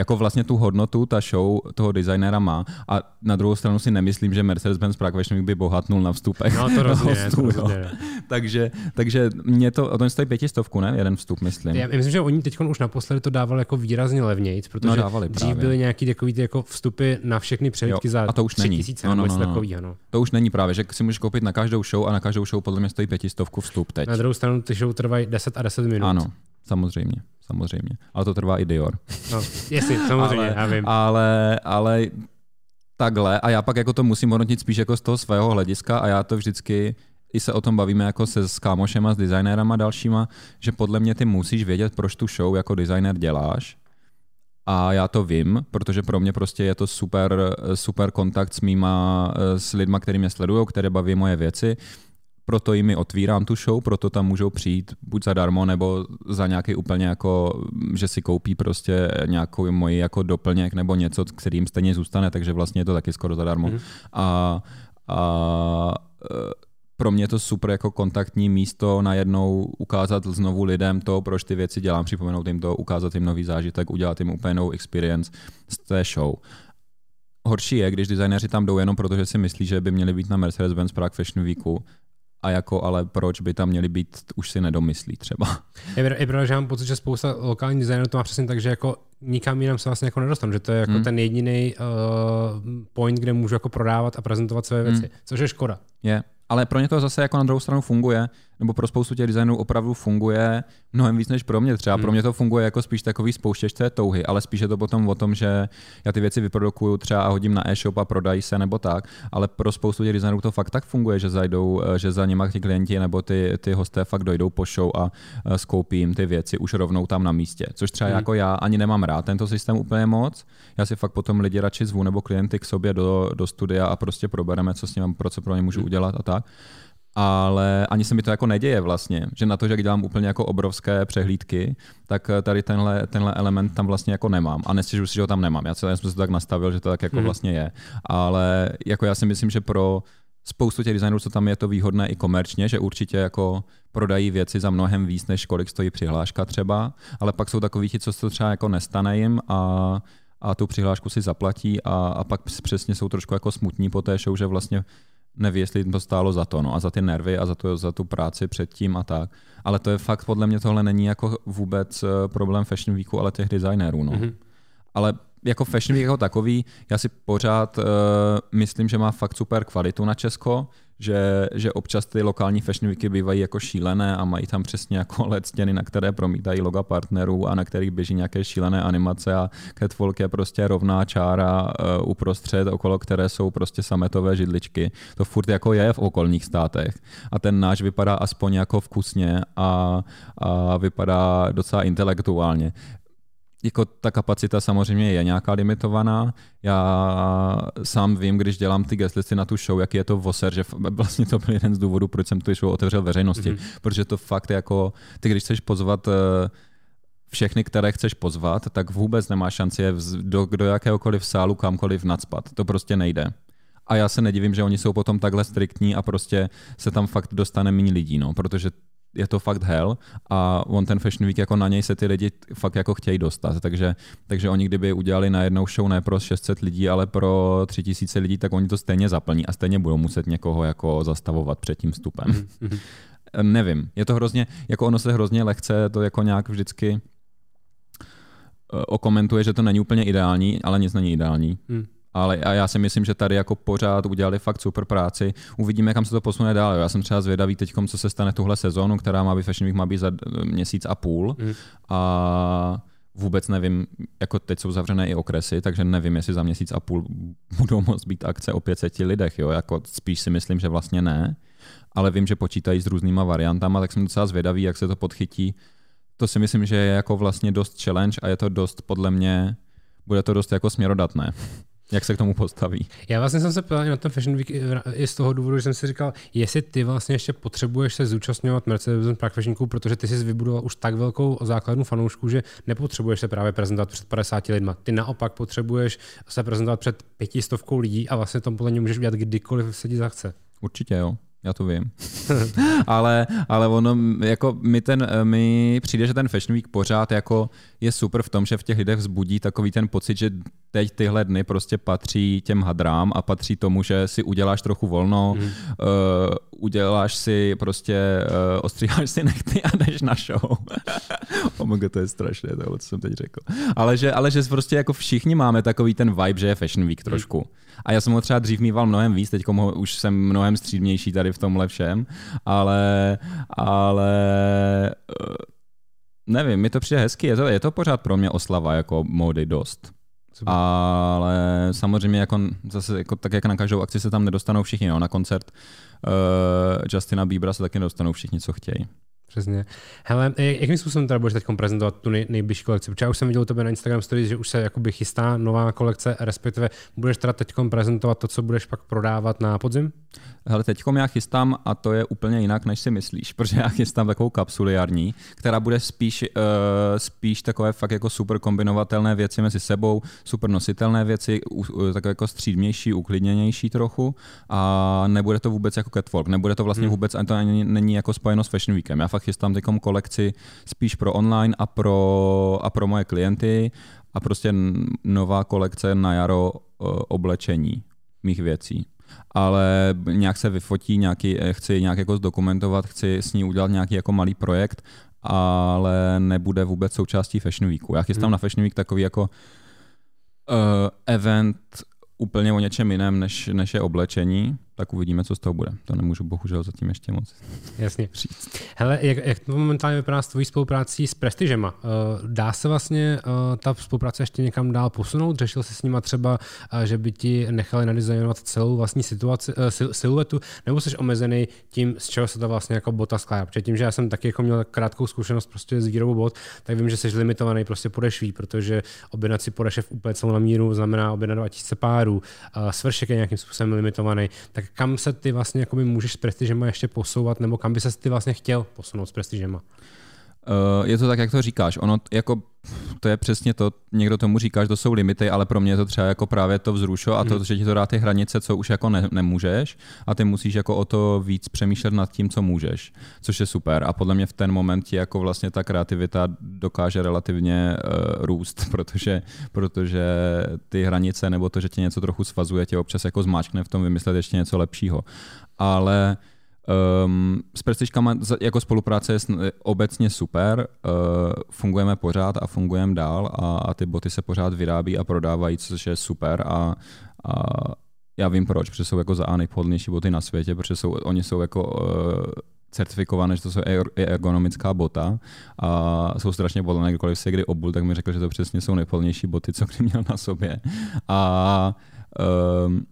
jako vlastně tu hodnotu ta show toho designéra má a na druhou stranu si nemyslím, že Mercedes-Benz Prague Fashion by bohatnul na vstupech. No to rozhodně, to rozhodně. takže, takže mě to, to stojí pětistovku, ne? Jeden vstup, myslím. Já myslím, že oni teď už naposledy to dávali jako výrazně levněji, protože no, dávali dřív právě. byly nějaký takový ty jako vstupy na všechny přehlídky za a to už není. tisíce no, no, no, no. Takovýho, no. To už není právě, že si můžeš koupit na každou show a na každou show podle mě stojí pětistovku vstup teď. Na druhou stranu ty show trvají 10 a 10 minut. Ano, samozřejmě samozřejmě. Ale to trvá i Dior. No, jestli, samozřejmě, ale, já vím. Ale, ale takhle, a já pak jako to musím hodnotit spíš jako z toho svého hlediska a já to vždycky i se o tom bavíme jako se s kámošema, s designérama dalšíma, že podle mě ty musíš vědět, proč tu show jako designer děláš. A já to vím, protože pro mě prostě je to super, super kontakt s mýma, s lidma, který mě sledují, které baví moje věci proto jim otvírám tu show, proto tam můžou přijít buď zadarmo, nebo za nějaký úplně jako, že si koupí prostě nějakou moji jako doplněk nebo něco, kterým stejně zůstane, takže vlastně je to taky skoro zadarmo. Mm. A, a e, pro mě je to super jako kontaktní místo najednou ukázat znovu lidem to, proč ty věci dělám, připomenout jim to, ukázat jim nový zážitek, udělat jim úplně novou experience z té show. Horší je, když designéři tam jdou jenom proto, že si myslí, že by měli být na Mercedes-Benz Prague Fashion Weeku a jako ale proč by tam měli být, už si nedomyslí třeba. Je, je pravda, že mám pocit, že spousta lokálních designérů to má přesně tak, že jako nikam jinam se vlastně jako nedostanu, že to je jako hmm. ten jediný uh, point, kde můžu jako prodávat a prezentovat své věci, hmm. což je škoda. Je, ale pro ně to zase jako na druhou stranu funguje, nebo pro spoustu těch designů opravdu funguje mnohem víc než pro mě. Třeba hmm. pro mě to funguje jako spíš takový spouštěč té touhy, ale spíš je to potom o tom, že já ty věci vyprodukuju třeba a hodím na e-shop a prodají se nebo tak, ale pro spoustu těch designů to fakt tak funguje, že zajdou, že za nimi ti klienti nebo ty, ty hosté fakt dojdou po show a skoupí jim ty věci už rovnou tam na místě. Což třeba hmm. jako já ani nemám rád tento systém úplně moc. Já si fakt potom lidi radši zvu nebo klienty k sobě do, do studia a prostě probereme, co s nimi, pro co pro ně můžu hmm. udělat a tak ale ani se mi to jako neděje vlastně, že na to, že dělám úplně jako obrovské přehlídky, tak eh, tady tenhle, tenhle element tam vlastně jako nemám a nestěžuji si, že ho tam nemám. Já, jsem se to tak nastavil, že to tak jako hmm. vlastně je, ale jako já si myslím, že pro spoustu těch designů, co tam je to výhodné i komerčně, že určitě jako prodají věci za mnohem víc, než kolik stojí přihláška třeba, ale pak jsou takový ti, co se to třeba jako nestane jim a a tu přihlášku si zaplatí a, a pak přesně jsou trošku jako smutní po té show, že vlastně neví, jestli to stálo za to, no, a za ty nervy a za, to, za tu práci předtím a tak. Ale to je fakt, podle mě tohle není jako vůbec eh, problém Fashion Weeku, ale těch designérů. No. Mm-hmm. Ale jako Fashion Week jako takový, já si pořád uh, myslím, že má fakt super kvalitu na Česko, že, že občas ty lokální fashion weeky bývají jako šílené a mají tam přesně jako LED stěny, na které promítají loga partnerů a na kterých běží nějaké šílené animace a catwalk je prostě rovná čára uh, uprostřed, okolo které jsou prostě sametové židličky. To furt jako je v okolních státech. A ten náš vypadá aspoň jako vkusně a, a vypadá docela intelektuálně jako ta kapacita samozřejmě je nějaká limitovaná. Já sám vím, když dělám ty guest listy na tu show, jaký je to voser, že vlastně to byl jeden z důvodů, proč jsem tu show otevřel veřejnosti, mm-hmm. protože to fakt jako, ty když chceš pozvat eh, všechny, které chceš pozvat, tak vůbec nemá šanci je do, do jakéhokoliv sálu kamkoliv nadspat. To prostě nejde. A já se nedivím, že oni jsou potom takhle striktní a prostě se tam fakt dostane méně lidí, no, protože je to fakt hell a on ten Fashion Week jako na něj se ty lidi fakt jako chtějí dostat, takže, takže oni kdyby udělali na jednou show ne pro 600 lidí, ale pro 3000 lidí, tak oni to stejně zaplní a stejně budou muset někoho jako zastavovat před tím vstupem. Mm-hmm. Nevím, je to hrozně, jako ono se hrozně lehce to jako nějak vždycky eh, okomentuje, že to není úplně ideální, ale nic není ideální. Mm ale a já si myslím, že tady jako pořád udělali fakt super práci. Uvidíme, kam se to posune dál. Já jsem třeba zvědavý teď, co se stane tuhle sezónu, která má být Fashion Week, má být za měsíc a půl. Mm. A vůbec nevím, jako teď jsou zavřené i okresy, takže nevím, jestli za měsíc a půl budou moct být akce o 500 lidech. Jo? Jako spíš si myslím, že vlastně ne. Ale vím, že počítají s různýma variantama, tak jsem docela zvědavý, jak se to podchytí. To si myslím, že je jako vlastně dost challenge a je to dost podle mě, bude to dost jako směrodatné. Jak se k tomu postaví? Já vlastně jsem se ptal na ten Fashion Week i z toho důvodu, že jsem si říkal, jestli ty vlastně ještě potřebuješ se zúčastňovat Mercedes Prague Fashion Weeku, protože ty jsi vybudoval už tak velkou základnu fanoušků, že nepotřebuješ se právě prezentovat před 50 lidma. Ty naopak potřebuješ se prezentovat před pětistovkou lidí a vlastně to podle mě můžeš udělat kdykoliv se ti zachce. Určitě jo já to vím. ale, ale ono, jako mi, ten, mi přijde, že ten Fashion Week pořád jako je super v tom, že v těch lidech vzbudí takový ten pocit, že teď tyhle dny prostě patří těm hadrám a patří tomu, že si uděláš trochu volno, hmm. uh, uděláš si prostě, uh, ostříháš si nechty a jdeš na show. Omega, to je strašné, tohle, co jsem teď řekl. Ale že, ale že prostě jako všichni máme takový ten vibe, že je Fashion Week trošku. Hmm. A já jsem ho třeba dřív mýval mnohem víc, teď už jsem mnohem střídnější tady v tomhle všem, ale, ale uh, nevím, mi to přijde hezky, je to, je to pořád pro mě oslava jako módy dost. Super. Ale samozřejmě jako zase jako, tak jak na každou akci se tam nedostanou všichni, no, na koncert uh, Justina Biebera se taky nedostanou všichni, co chtějí. Přesně. Hele, jakým způsobem teda budeš teď prezentovat tu nej, nejbližší kolekci? Protože já už jsem viděl tebe na Instagram stories, že už se jakoby chystá nová kolekce, respektive budeš teda teď prezentovat to, co budeš pak prodávat na podzim? Hele, teď já chystám, a to je úplně jinak, než si myslíš, protože já chystám takovou kapsuliární, která bude spíš, uh, spíš takové fakt jako super kombinovatelné věci mezi sebou, super nositelné věci, uh, takové jako střídnější, uklidněnější trochu a nebude to vůbec jako catwalk, nebude to vlastně hmm. vůbec, ani to není, není jako spojeno s Fashion Weekem. Já fakt chystám teď kolekci spíš pro online a pro, a pro moje klienty a prostě nová kolekce na jaro uh, oblečení mých věcí ale nějak se vyfotí, nějaký, eh, chci nějak jako zdokumentovat, chci s ní udělat nějaký jako malý projekt, ale nebude vůbec součástí Fashion Weeku. Já chystám hmm. na Fashion Week takový jako uh, event úplně o něčem jiném, než, než je oblečení, tak uvidíme, co z toho bude. To nemůžu bohužel zatím ještě moc Jasně. říct. Hele, jak, jak to momentálně vypadá s tvojí spoluprácí s Prestižema? Eh, dá se vlastně eh, ta spolupráce ještě někam dál posunout? Řešil jsi s nima třeba, eh, že by ti nechali nadizajnovat celou vlastní situaci, siluetu, nebo jsi omezený tím, z čeho se to vlastně jako bota skládá? Protože tím, že já jsem taky jako měl krátkou zkušenost prostě s výrobou bot, tak vím, že jsi limitovaný prostě podešví, protože objednat si podešev úplně celou na míru znamená objednat 2000 párů, svršek je nějakým způsobem limitovaný, tak kam se ty vlastně jakoby můžeš s prestižema ještě posouvat, nebo kam by se ty vlastně chtěl posunout s prestižema? Uh, je to tak, jak to říkáš. Ono jako, to je přesně to, někdo tomu říká, že to jsou limity, ale pro mě je to třeba jako právě to vzrušo a to, hmm. že ti to dá ty hranice, co už jako ne, nemůžeš a ty musíš jako o to víc přemýšlet nad tím, co můžeš, což je super. A podle mě v ten moment ti jako vlastně ta kreativita dokáže relativně uh, růst, protože, protože ty hranice nebo to, že tě něco trochu svazuje, tě občas jako zmáčkne v tom vymyslet ještě něco lepšího. Ale Um, s prestižkama jako spolupráce je obecně super, uh, fungujeme pořád a fungujeme dál a, a ty boty se pořád vyrábí a prodávají, což je super a, a já vím proč, protože jsou jako za A nejpohodlnější boty na světě, protože jsou, oni jsou jako uh, certifikované, že to jsou ergonomická bota a jsou strašně pohodlné, kdykoliv se kdy obul, tak mi řekl, že to přesně jsou nejpohodlnější boty, co kdy měl na sobě. A um,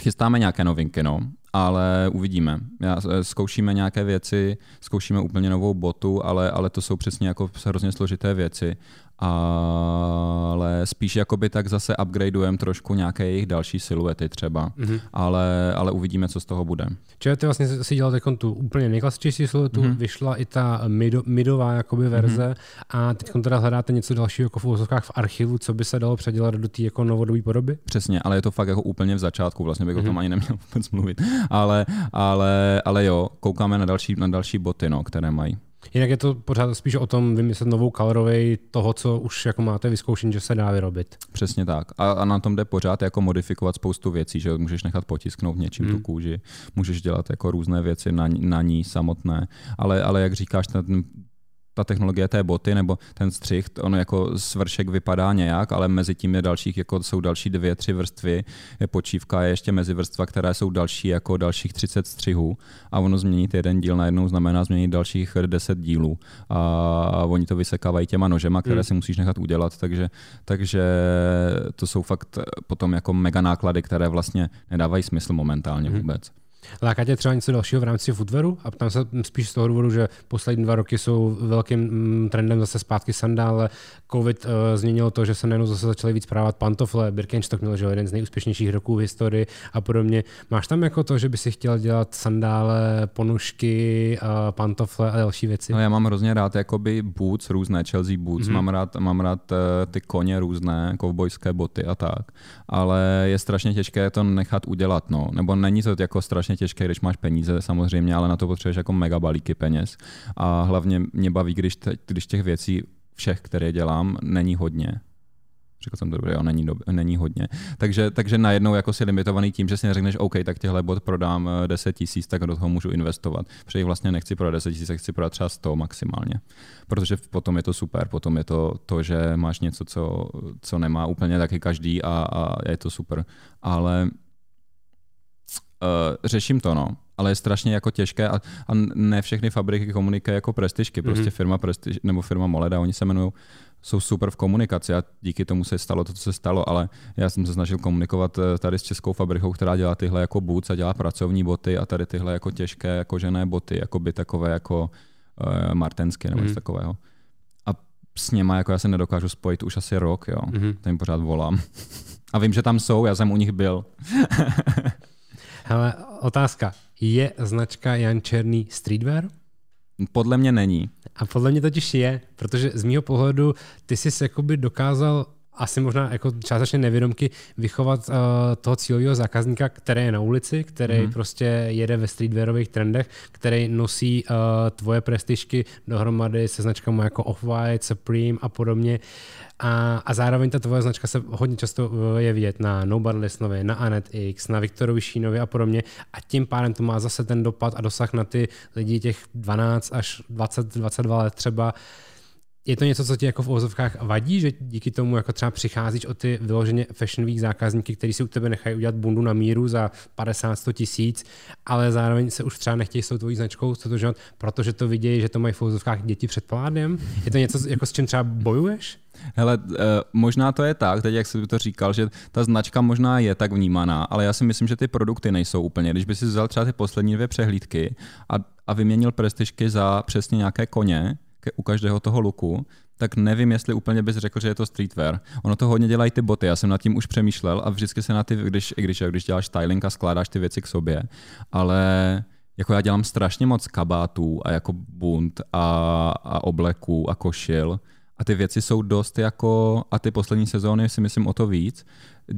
chystáme nějaké novinky, no ale uvidíme. Já, eh, zkoušíme nějaké věci, zkoušíme úplně novou botu, ale, ale to jsou přesně jako hrozně složité věci ale spíš jakoby tak zase upgradeujeme trošku nějaké jejich další siluety třeba, mm-hmm. ale, ale uvidíme, co z toho bude. Čili ty vlastně si dělal tu úplně nejklasičtější siluetu, mm-hmm. vyšla i ta mido, midová jakoby verze mm-hmm. a teď teda hledáte něco dalšího jako v úzovkách v archivu, co by se dalo předělat do té jako novodobé podoby? Přesně, ale je to fakt jako úplně v začátku, vlastně bych mm-hmm. o tom mhm. ani neměl vůbec mluvit, ale, ale, ale jo, koukáme na další, na další boty, no, které mají. Jinak je to pořád spíš o tom vymyslet novou kalorovej toho, co už jako máte vyzkoušen, že se dá vyrobit. Přesně tak. A, a na tom jde pořád jako modifikovat spoustu věcí, že můžeš nechat potisknout něčím hmm. tu kůži, můžeš dělat jako různé věci na, na ní samotné, ale, ale jak říkáš, ten ta technologie té boty nebo ten střih, ono jako svršek vypadá nějak, ale mezi tím je dalších, jako jsou další dvě, tři vrstvy, je počívka, je ještě mezi vrstva, které jsou další jako dalších 30 střihů a ono změnit jeden díl najednou znamená změnit dalších 10 dílů a oni to vysekávají těma nožema, které hmm. si musíš nechat udělat, takže, takže to jsou fakt potom jako mega náklady, které vlastně nedávají smysl momentálně hmm. vůbec. Láká tě třeba něco dalšího v rámci footwearu? A tam se spíš z toho důvodu, že poslední dva roky jsou velkým mm, trendem zase zpátky sandále. Covid uh, změnilo to, že se najednou zase začaly víc právat pantofle. Birkenstock měl že jeden z nejúspěšnějších roků v historii a podobně. Máš tam jako to, že by si chtěl dělat sandále, ponožky, uh, pantofle a další věci? No já mám hrozně rád jakoby boots, různé Chelsea boots, mm-hmm. mám rád, mám rád uh, ty koně různé, kovbojské boty a tak, ale je strašně těžké to nechat udělat, no. Nebo není to jako strašně těžké, když máš peníze samozřejmě, ale na to potřebuješ jako mega balíky peněz. A hlavně mě baví, když, te, když těch věcí všech, které dělám, není hodně. Řekl jsem to dobře, jo, není, dob- není hodně. Takže, takže najednou jako si limitovaný tím, že si neřekneš, OK, tak těhle bod prodám 10 eh, tisíc, tak do toho můžu investovat. Protože vlastně nechci prodat 10 tisíc, chci prodat třeba 100 maximálně. Protože potom je to super, potom je to to, že máš něco, co, co nemá úplně taky každý a, a je to super. Ale uh, řeším to, no ale je strašně jako těžké a, a ne všechny fabriky komunikují jako prestižky. Prostě mm-hmm. firma Prestiž, nebo firma Moleda, oni se jmenují, jsou super v komunikaci a díky tomu se stalo to, co se stalo, ale já jsem se snažil komunikovat eh, tady s českou fabrikou, která dělá tyhle jako boots a dělá pracovní boty a tady tyhle jako těžké kožené boty, jako by takové jako uh, martenské nebo mm-hmm. něco takového. A s něma jako já se nedokážu spojit už asi rok, jo. Mm-hmm. Tam pořád volám. a vím, že tam jsou, já jsem u nich byl. Hele, otázka. Je značka Jan Černý streetwear? Podle mě není. A podle mě totiž je, protože z mýho pohledu ty jsi jakoby dokázal asi možná jako částečně nevědomky vychovat uh, toho cílového zákazníka, který je na ulici, který mm-hmm. prostě jede ve streetwearových trendech, který nosí uh, tvoje prestižky dohromady se značkami jako Off-White, Supreme a podobně. A, a zároveň ta tvoje značka se hodně často eh, je vidět na Lisnovi, na Anet X, na Viktorovi Šínovi a podobně. A tím pádem to má zase ten dopad a dosah na ty lidi těch 12 až 20, 22 let třeba, je to něco, co ti jako v ozovkách vadí, že díky tomu jako třeba přicházíš o ty vyloženě fashionových zákazníky, kteří si u tebe nechají udělat bundu na míru za 50-100 tisíc, ale zároveň se už třeba nechtějí s tou tvojí značkou stotožňovat, protože to vidějí, že to mají v ozovkách děti před pládem. Je to něco, jako s čím třeba bojuješ? Hele, eh, možná to je tak, teď jak jsi to říkal, že ta značka možná je tak vnímaná, ale já si myslím, že ty produkty nejsou úplně. Když by si vzal třeba ty poslední dvě přehlídky a, a vyměnil prestižky za přesně nějaké koně, ke, u každého toho luku, tak nevím, jestli úplně bys řekl, že je to streetwear. Ono to hodně dělají ty boty, já jsem nad tím už přemýšlel a vždycky se na ty, když, i když, když děláš styling a skládáš ty věci k sobě, ale jako já dělám strašně moc kabátů a jako bunt a, a obleků a košil a ty věci jsou dost jako, a ty poslední sezóny si myslím o to víc,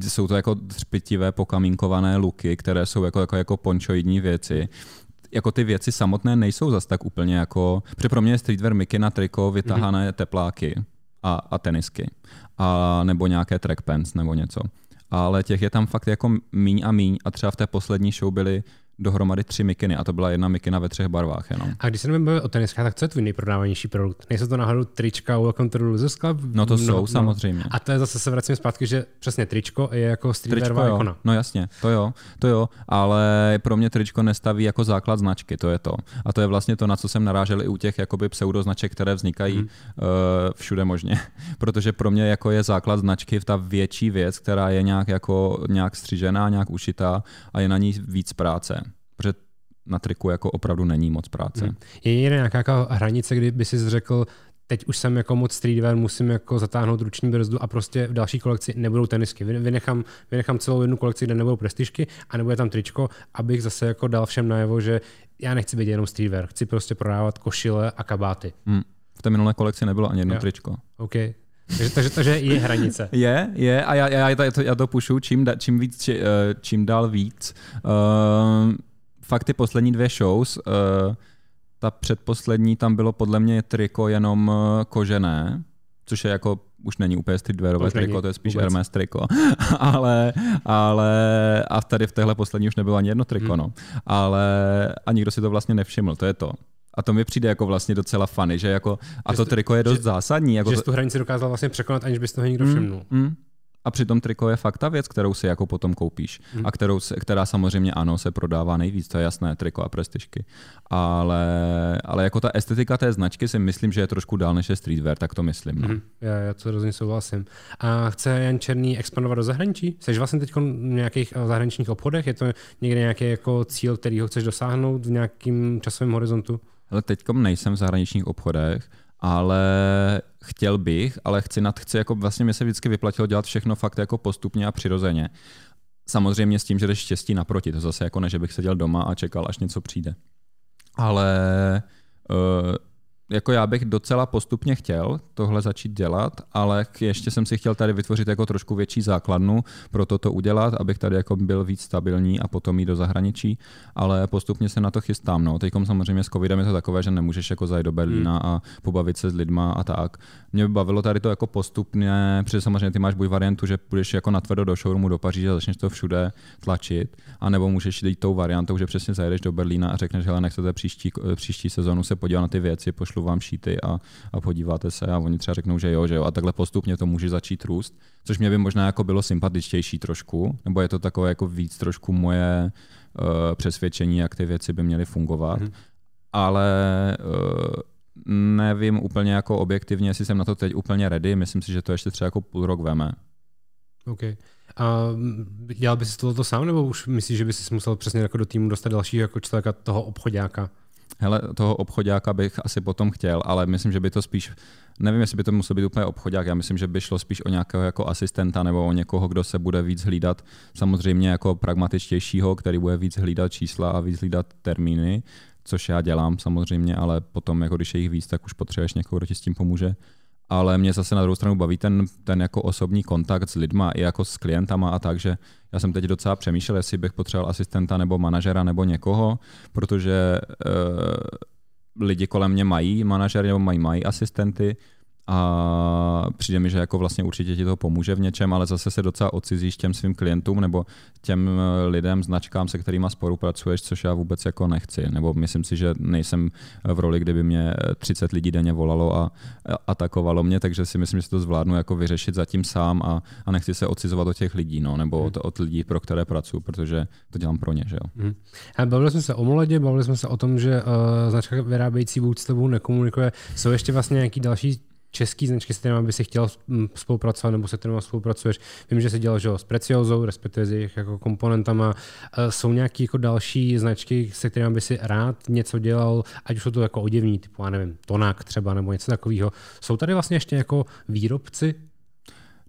jsou to jako třpitivé pokamínkované luky, které jsou jako, jako, jako pončoidní věci jako ty věci samotné nejsou zas tak úplně jako, protože pro mě je streetwear mikina, triko, vytahané mm-hmm. tepláky a, a tenisky. A nebo nějaké track pants nebo něco. Ale těch je tam fakt jako míň a míň a třeba v té poslední show byly dohromady tři mikiny a to byla jedna mikina ve třech barvách jenom. A když se nebudeme o teniskách, tak co je tvůj nejprodávanější produkt? Nejsou to náhodou trička Welcome to the Losers Club? No to no, jsou no. samozřejmě. A to je zase se vracím zpátky, že přesně tričko je jako streetwearová ikona. No jasně, to jo, to jo, ale pro mě tričko nestaví jako základ značky, to je to. A to je vlastně to, na co jsem narážel i u těch jakoby pseudoznaček, které vznikají hmm. uh, všude možně. Protože pro mě jako je základ značky v ta větší věc, která je nějak jako nějak střižená, nějak ušitá a je na ní víc práce na triku jako opravdu není moc práce. Hmm. Je někde nějaká hranice, kdy by si řekl, teď už jsem jako moc streetwear, musím jako zatáhnout ruční brzdu a prostě v další kolekci nebudou tenisky. Vynechám, vynechám celou jednu kolekci, kde nebudou prestižky a nebude tam tričko, abych zase jako dal všem najevo, že já nechci být jenom streetwear, chci prostě prodávat košile a kabáty. Hmm. V té minulé kolekci nebylo ani jedno jo. tričko. OK. Takže, takže, takže je hranice. Je, je a já, já, já, to, já to pušu čím, da, čím, víc, či, uh, čím dál víc. Uh, fakt ty poslední dvě shows, uh, ta předposlední, tam bylo podle mě triko jenom uh, kožené, což je jako už není úplně streetwearové triko, to je spíš vůbec. Hermes triko, ale, ale a tady v téhle poslední už nebylo ani jedno triko, hmm. no. Ale a nikdo si to vlastně nevšiml, to je to. A to mi přijde jako vlastně docela funny, že jako, a že to triko je dost že, zásadní. Jako že to... tu hranici dokázal vlastně překonat, aniž bys toho někdo hmm, všimnul. Mm, mm. A přitom triko je fakt ta věc, kterou si jako potom koupíš. Hmm. A kterou se, která samozřejmě ano, se prodává nejvíc, to je jasné, triko a prestižky. Ale, ale jako ta estetika té značky si myslím, že je trošku dál než je streetwear, tak to myslím. No. Hmm. Já, já to rozhodně souhlasím. A chce Jan Černý expandovat do zahraničí? Jsi vlastně teď v nějakých eh, zahraničních obchodech? Je to někde nějaký jako cíl, který ho chceš dosáhnout v nějakým časovém horizontu? Ale teď nejsem v zahraničních obchodech, ale chtěl bych, ale chci nad, chci jako vlastně mi se vždycky vyplatilo dělat všechno fakt jako postupně a přirozeně. Samozřejmě s tím, že jdeš štěstí naproti, to zase jako ne, že bych seděl doma a čekal, až něco přijde. Ale uh, jako já bych docela postupně chtěl tohle začít dělat, ale ještě jsem si chtěl tady vytvořit jako trošku větší základnu pro toto udělat, abych tady jako byl víc stabilní a potom jít do zahraničí, ale postupně se na to chystám. No. Teď samozřejmě s covidem je to takové, že nemůžeš jako zajít do Berlína hmm. a pobavit se s lidma a tak. Mě by bavilo tady to jako postupně, protože samozřejmě ty máš buď variantu, že půjdeš jako natvrdo do showroomu do Paříže a začneš to všude tlačit, anebo můžeš jít tou variantou, že přesně zajedeš do Berlína a řekneš, že nechcete příští, příští sezónu se podívat na ty věci, pošlu vám šíty a, a podíváte se a oni třeba řeknou, že jo, že jo a takhle postupně to může začít růst, což mě by možná jako bylo sympatičtější trošku, nebo je to takové jako víc trošku moje uh, přesvědčení, jak ty věci by měly fungovat, mm-hmm. ale uh, nevím úplně jako objektivně, jestli jsem na to teď úplně ready, myslím si, že to ještě třeba jako půl rok veme. OK. A dělal bys to sám, nebo už myslíš, že bys musel přesně jako do týmu dostat dalšího jako člověka toho obchodáka? Hele, toho obchodáka bych asi potom chtěl, ale myslím, že by to spíš, nevím, jestli by to musel být úplně obchodák, já myslím, že by šlo spíš o nějakého jako asistenta nebo o někoho, kdo se bude víc hlídat, samozřejmě jako pragmatičtějšího, který bude víc hlídat čísla a víc hlídat termíny, což já dělám samozřejmě, ale potom, jako když je jich víc, tak už potřebuješ někoho, kdo ti s tím pomůže ale mě zase na druhou stranu baví ten, ten jako osobní kontakt s lidma i jako s klientama a tak, že já jsem teď docela přemýšlel, jestli bych potřeboval asistenta nebo manažera nebo někoho, protože uh, lidi kolem mě mají manažery nebo mají, mají asistenty a přijde mi, že jako vlastně určitě ti to pomůže v něčem, ale zase se docela odcizíš těm svým klientům nebo těm eh, lidem, značkám, se kterými spolupracuješ, což já vůbec jako nechci. Nebo myslím si, že nejsem v roli, kdyby mě 30 lidí denně volalo a atakovalo mě, takže si myslím, že to zvládnu jako vyřešit zatím sám a, a nechci se odcizovat od těch lidí, no, nebo od, od lidí, pro které pracuji, protože to dělám pro ně. Že jo. Hmm. A bavili jsme se o Moledě, bavili jsme se o tom, že uh, značka vyrábějící vůbec s tebou nekomunikuje. Jsou ještě vlastně nějaký další český značky, s kterými by si chtěl spolupracovat nebo se kterými spolupracuješ. Vím, že jsi dělal že, s Preciozou, respektive s jejich jako komponentama. E, jsou nějaké jako další značky, se kterými by si rád něco dělal, ať už jsou to jako oděvní, typu, já nevím, Tonak třeba nebo něco takového. Jsou tady vlastně ještě jako výrobci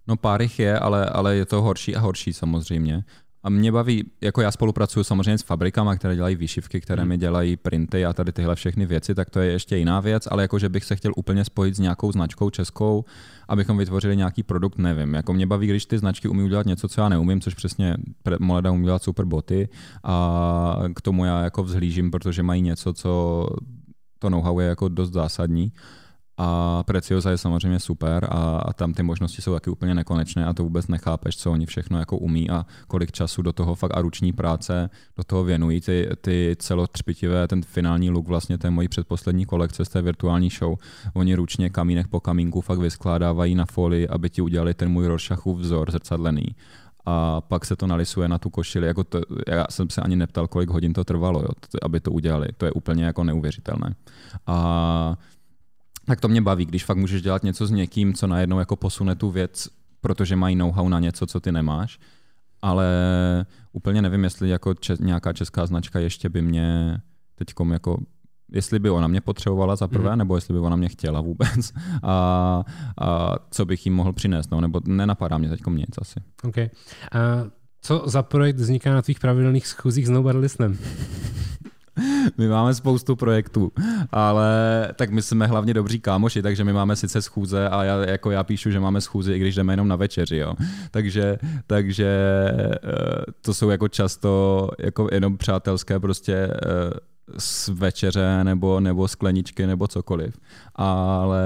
No pár jich je, ale, ale je to horší a horší samozřejmě. A mě baví, jako já spolupracuju samozřejmě s fabrikama, které dělají výšivky, které hmm. mi dělají printy a tady tyhle všechny věci, tak to je ještě jiná věc, ale jako že bych se chtěl úplně spojit s nějakou značkou českou, abychom vytvořili nějaký produkt, nevím. Jako mě baví, když ty značky umí udělat něco, co já neumím, což přesně Moleda umí dělat super boty a k tomu já jako vzhlížím, protože mají něco, co to know-how je jako dost zásadní. A Preciosa je samozřejmě super a, a tam ty možnosti jsou taky úplně nekonečné a to vůbec nechápeš, co oni všechno jako umí a kolik času do toho fakt a ruční práce do toho věnují. Ty, ty celotřpitivé, ten finální look vlastně té mojí předposlední kolekce z té virtuální show, oni ručně kamínek po kamínku fakt vyskládávají na folii, aby ti udělali ten můj Rorschachův vzor zrcadlený a pak se to nalisuje na tu košili. Jako to, já jsem se ani neptal, kolik hodin to trvalo, jo, aby to udělali. To je úplně jako neuvěřitelné. A tak to mě baví, když fakt můžeš dělat něco s někým, co najednou jako posune tu věc, protože mají know-how na něco, co ty nemáš. Ale úplně nevím, jestli jako če- nějaká česká značka ještě by mě teď jako jestli by ona mě potřebovala za prvé, mm. nebo jestli by ona mě chtěla vůbec a, a co bych jim mohl přinést, no, nebo nenapadá mě teď nic asi. Okay. A co za projekt vzniká na tvých pravidelných schůzích s Nobody? My máme spoustu projektů, ale tak my jsme hlavně dobří kámoši, takže my máme sice schůze a já, jako já píšu, že máme schůzi, i když jdeme jenom na večeři, jo. Takže, takže eh, to jsou jako často jako jenom přátelské prostě eh, z večeře nebo, nebo skleničky nebo cokoliv. Ale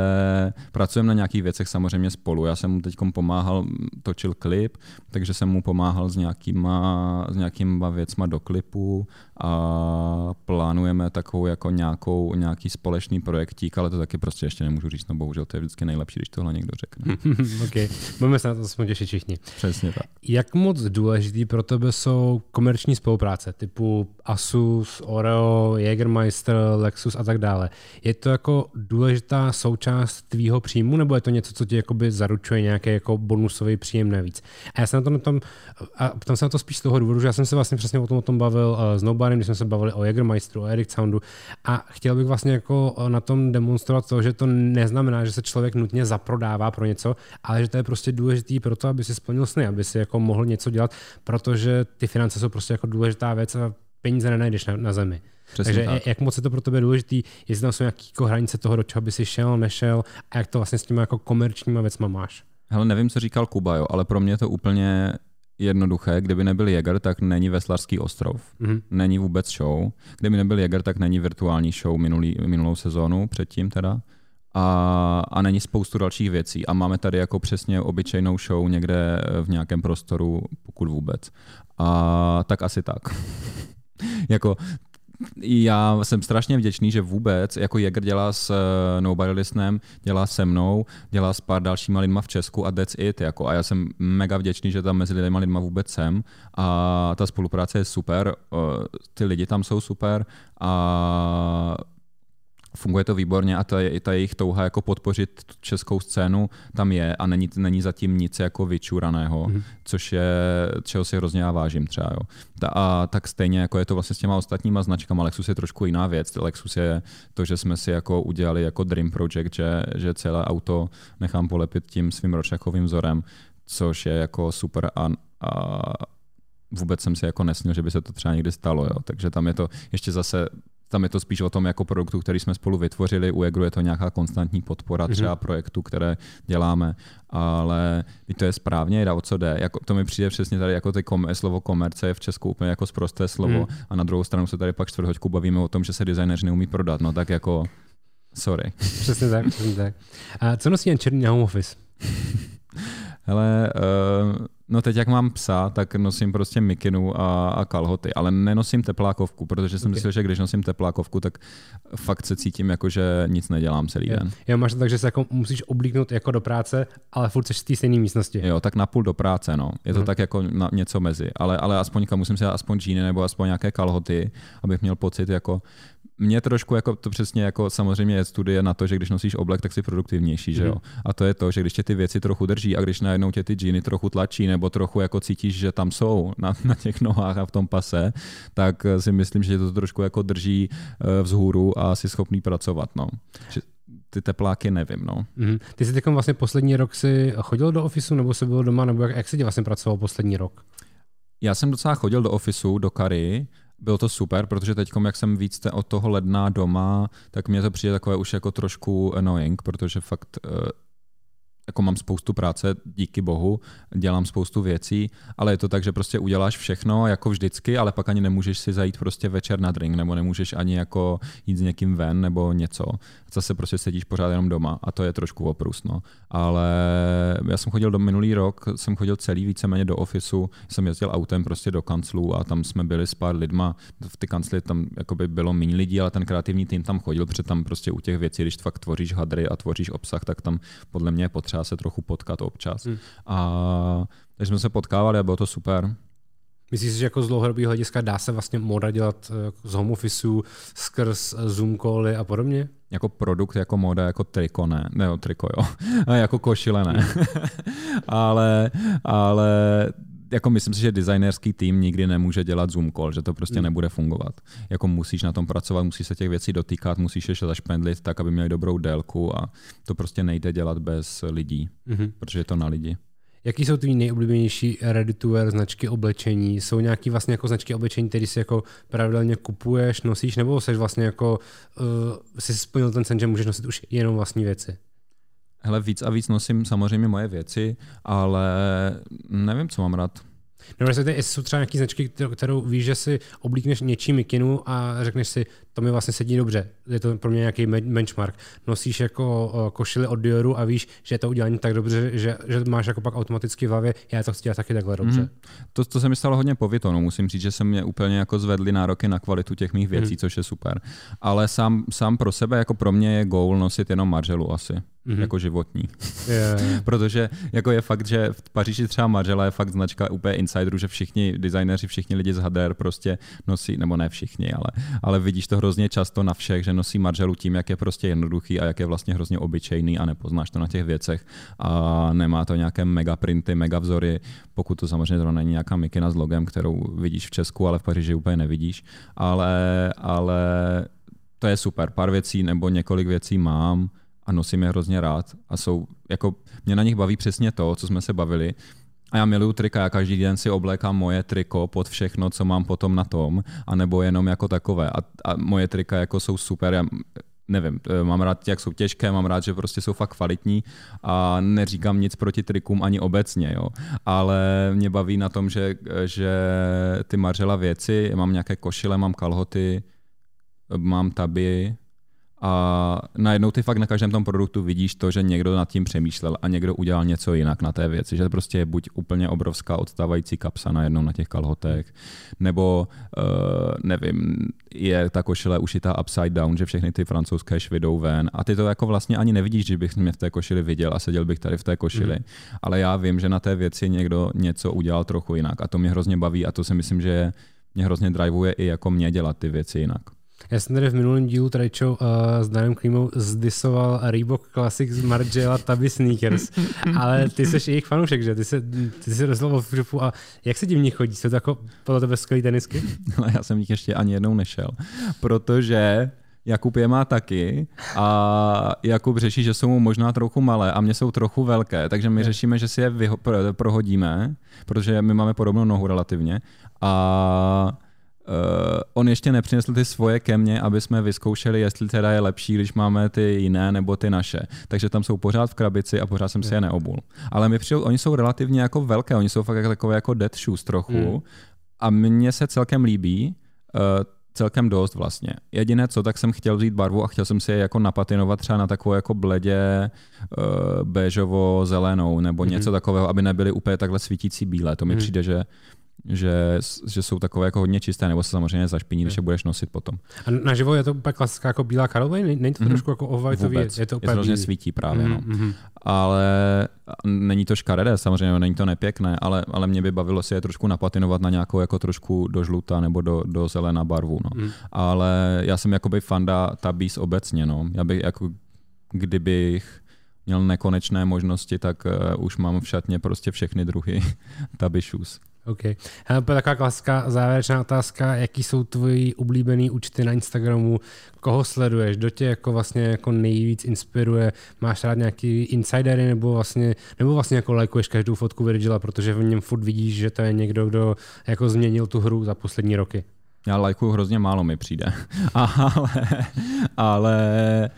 pracujeme na nějakých věcech samozřejmě spolu. Já jsem mu teď pomáhal, točil klip, takže jsem mu pomáhal s nějakýma, s nějakýma věcma do klipu a plánujeme takovou jako nějakou, nějaký společný projektík, ale to taky prostě ještě nemůžu říct, no bohužel to je vždycky nejlepší, když tohle někdo řekne. ok, budeme se na to aspoň těšit všichni. Přesně tak. Jak moc důležitý pro tebe jsou komerční spolupráce, typu Asus, Oreo, Jägermeister, Lexus a tak dále? Je to jako důležitá součást tvýho příjmu, nebo je to něco, co ti jakoby zaručuje nějaký jako bonusový příjem navíc? A já jsem na tom, na tom a ptám se na to spíš z toho důvodu, že já jsem se vlastně přesně o tom, o tom bavil uh, s Nobarem, když jsme se bavili o Jägermeisteru, o Eric Soundu a chtěl bych vlastně jako na tom demonstrovat to, že to neznamená, že se člověk nutně zaprodává pro něco, ale že to je prostě důležitý pro to, aby si splnil sny, aby si jako mohl něco dělat, protože ty finance jsou prostě jako důležitá věc a peníze nenajdeš na, na zemi. Přesně Takže tak. jak moc je to pro tebe důležitý, jestli tam jsou nějaké jako hranice toho, do čeho by si šel, nešel a jak to vlastně s těma jako komerčníma věcma máš? Hele, nevím, co říkal Kuba, jo, ale pro mě je to úplně jednoduché. Kdyby nebyl Jäger, tak není Veslarský ostrov. Mm-hmm. Není vůbec show. Kdyby nebyl Jäger, tak není virtuální show minulý, minulou sezónu, předtím teda. A, a není spoustu dalších věcí. A máme tady jako přesně obyčejnou show někde v nějakém prostoru, pokud vůbec. A tak asi tak. jako já jsem strašně vděčný, že vůbec, jako Jäger dělá s uh, Nobody Listenem, dělá se mnou, dělá s pár dalšíma lidma v Česku a that's it. Jako. A já jsem mega vděčný, že tam mezi lidma lidma vůbec jsem a ta spolupráce je super, uh, ty lidi tam jsou super a funguje to výborně a ta, ta jejich touha jako podpořit tu českou scénu tam je a není, není zatím nic jako vyčuraného, mm-hmm. což je, čeho si hrozně já vážím třeba. Jo. Ta, a tak stejně jako je to vlastně s těma ostatníma značkama, Lexus je trošku jiná věc. Lexus je to, že jsme si jako udělali jako Dream Project, že, že celé auto nechám polepit tím svým ročakovým vzorem, což je jako super a, a vůbec jsem si jako nesnil, že by se to třeba někdy stalo. Jo. Takže tam je to ještě zase tam je to spíš o tom jako produktu, který jsme spolu vytvořili. U Egru je to nějaká konstantní podpora mhm. třeba mm-hmm. projektu, které děláme, ale to je správně, o co jde. Jako, to mi přijde přesně tady jako ty kom, slovo komerce je v Česku úplně jako zprosté slovo mm. a na druhou stranu se tady pak čtvrthoďku bavíme o tom, že se designéři neumí prodat. No tak jako, sorry. Přesně tak, přesně tak. A co nosí jen černý na home office? Hele, uh, No teď, jak mám psa, tak nosím prostě mikinu a, a kalhoty, ale nenosím teplákovku, protože jsem okay. myslel, že když nosím teplákovku, tak fakt se cítím jako, že nic nedělám celý den. Jo, máš to tak, že se jako musíš oblíknout jako do práce, ale furt jsi v té stejné místnosti. Jo, tak napůl do práce, no. Je to hmm. tak jako na něco mezi, ale, ale aspoň musím si dát aspoň džíny nebo aspoň nějaké kalhoty, abych měl pocit jako, mě trošku jako to přesně jako samozřejmě je studie na to, že když nosíš oblek, tak jsi produktivnější, že jo. Mm. A to je to, že když tě ty věci trochu drží a když najednou tě ty džíny trochu tlačí nebo trochu jako cítíš, že tam jsou na, na těch nohách a v tom pase, tak si myslím, že to trošku jako drží eh, vzhůru a jsi schopný pracovat, no. Že ty tepláky nevím, no. Mm. Ty jsi teď vlastně poslední rok si chodil do ofisu nebo se byl doma, nebo jak, jak jsi vlastně pracoval poslední rok? Já jsem docela chodil do ofisu, do Kary, bylo to super, protože teď, jak jsem víc od toho ledna doma, tak mě to přijde takové už jako trošku annoying, protože fakt eh, jako mám spoustu práce, díky bohu, dělám spoustu věcí, ale je to tak, že prostě uděláš všechno jako vždycky, ale pak ani nemůžeš si zajít prostě večer na drink, nebo nemůžeš ani jako jít s někým ven nebo něco. Zase prostě sedíš pořád jenom doma a to je trošku oprus, no. Ale já jsem chodil do minulý rok, jsem chodil celý víceméně do ofisu, jsem jezdil autem prostě do kanclu a tam jsme byli s pár lidma, v ty kancli tam by bylo méně lidí, ale ten kreativní tým tam chodil, protože tam prostě u těch věcí, když fakt tvoříš hadry a tvoříš obsah, tak tam podle mě je potřeba potřeba se trochu potkat občas. Hmm. A takže jsme se potkávali a bylo to super. Myslíš si, že jako z dlouhodobého hlediska dá se vlastně moda dělat eh, z home office, skrz eh, Zoom cally a podobně? Jako produkt, jako moda, jako triko ne. Ne, triko jo. Jako košile ne. Hmm. ale, ale jako myslím si, že designerský tým nikdy nemůže dělat Zoom call, že to prostě mm. nebude fungovat. Jako musíš na tom pracovat, musíš se těch věcí dotýkat, musíš ještě zašpendlit tak, aby měli dobrou délku a to prostě nejde dělat bez lidí, mm-hmm. protože je to na lidi. Jaký jsou tvý nejoblíbenější ready to wear značky oblečení? Jsou nějaký vlastně jako značky oblečení, které si jako pravidelně kupuješ, nosíš, nebo jsi vlastně jako uh, si splnil ten sen, že můžeš nosit už jenom vlastní věci? Hele, víc a víc nosím samozřejmě moje věci, ale nevím, co mám rád. No, jestli jsou třeba nějaké značky, kterou víš, že si oblíkneš něčí mikinu a řekneš si, to mi vlastně sedí dobře. Je to pro mě nějaký benchmark. Nosíš jako košily od Dioru a víš, že je to udělání tak dobře, že, že máš jako pak automaticky v hlavě, já to chci dělat taky takhle dobře. Mm. To, to se mi stalo hodně po Vitonu. Musím říct, že se mě úplně jako zvedly nároky na kvalitu těch mých věcí, mm. což je super. Ale sám, sám pro sebe, jako pro mě je goal nosit jenom Margelu asi mm-hmm. jako životní. Yeah. Protože jako je fakt, že v Paříži třeba Margiela je fakt značka úplně insiderů, že všichni designéři, všichni lidi z HDR prostě nosí, nebo ne všichni, ale, ale vidíš to hrozně často na všech, že nosí Margielu tím, jak je prostě jednoduchý a jak je vlastně hrozně obyčejný a nepoznáš to na těch věcech a nemá to nějaké mega printy, mega vzory, pokud to samozřejmě to není nějaká mikina s logem, kterou vidíš v Česku, ale v Paříži úplně nevidíš, ale, ale to je super. Pár věcí nebo několik věcí mám, a nosím je hrozně rád a jsou, jako mě na nich baví přesně to, co jsme se bavili, a já miluju trika, já každý den si oblékám moje triko pod všechno, co mám potom na tom, anebo jenom jako takové. A, a moje trika jako jsou super, já nevím, eh, mám rád, jak jsou těžké, mám rád, že prostě jsou fakt kvalitní a neříkám nic proti trikům ani obecně, jo. Ale mě baví na tom, že, že ty mařela věci, mám nějaké košile, mám kalhoty, mám taby, a najednou ty fakt na každém tom produktu vidíš to, že někdo nad tím přemýšlel a někdo udělal něco jinak na té věci, že prostě je buď úplně obrovská odstávající kapsa najednou na těch kalhotech, nebo uh, nevím, je ta košile ušitá upside down, že všechny ty francouzské švy jdou ven a ty to jako vlastně ani nevidíš, že bych mě v té košili viděl a seděl bych tady v té košili, mm. ale já vím, že na té věci někdo něco udělal trochu jinak a to mě hrozně baví a to si myslím, že mě hrozně drivuje i jako mě dělat ty věci jinak. Já jsem tady v minulém dílu Trajčo uh, s Danem Klímou zdisoval Reebok Classic z Margiela Tabi Sneakers, ale ty jsi jejich fanoušek, že? Ty jsi, ty jsi rozloval v šupu a jak se divně chodí? Jsou to jako podle tebe skvělý tenisky? No, já jsem jich ještě ani jednou nešel, protože Jakub je má taky a Jakub řeší, že jsou mu možná trochu malé a mě jsou trochu velké, takže my řešíme, že si je vyho- prohodíme, protože my máme podobnou nohu relativně a Uh, on ještě nepřinesl ty svoje ke mně, aby jsme vyzkoušeli, jestli teda je lepší, když máme ty jiné nebo ty naše. Takže tam jsou pořád v krabici a pořád jsem si je neobul. Ale mi přijel, oni jsou relativně jako velké, oni jsou fakt jako takové jako dead shoes trochu mm. a mně se celkem líbí, uh, celkem dost vlastně. Jediné co, tak jsem chtěl vzít barvu a chtěl jsem si je jako napatinovat třeba na takovou jako bledě uh, béžovo zelenou nebo mm. něco takového, aby nebyly úplně takhle svítící bílé. To mi mm. přijde, že že, že jsou takové jako hodně čisté, nebo se samozřejmě zašpiní, když je budeš nosit potom. A naživo je to úplně klasická jako bílá Karlovej? Není to mm-hmm. trošku jako off Je to úplně je svítí právě, mm-hmm. no. Mhm. Ale není to škaredé, samozřejmě, není to nepěkné, ale, ale mě by bavilo si je trošku napatinovat na nějakou jako trošku do žluta nebo do, do zelená barvu, no. Mm. Ale já jsem jakoby fanda tabís obecně, no. Já bych jako, kdybych měl nekonečné možnosti, tak uh, už mám v šatně prostě všechny druhy tabi shoes. OK. Hele, taková klasická závěrečná otázka, jaký jsou tvoji oblíbený účty na Instagramu, koho sleduješ, kdo tě jako vlastně jako nejvíc inspiruje, máš rád nějaký insidery nebo vlastně, nebo vlastně jako lajkuješ každou fotku Virgila, protože v něm furt vidíš, že to je někdo, kdo jako změnil tu hru za poslední roky. Já lajkuju hrozně málo mi přijde, ale, ale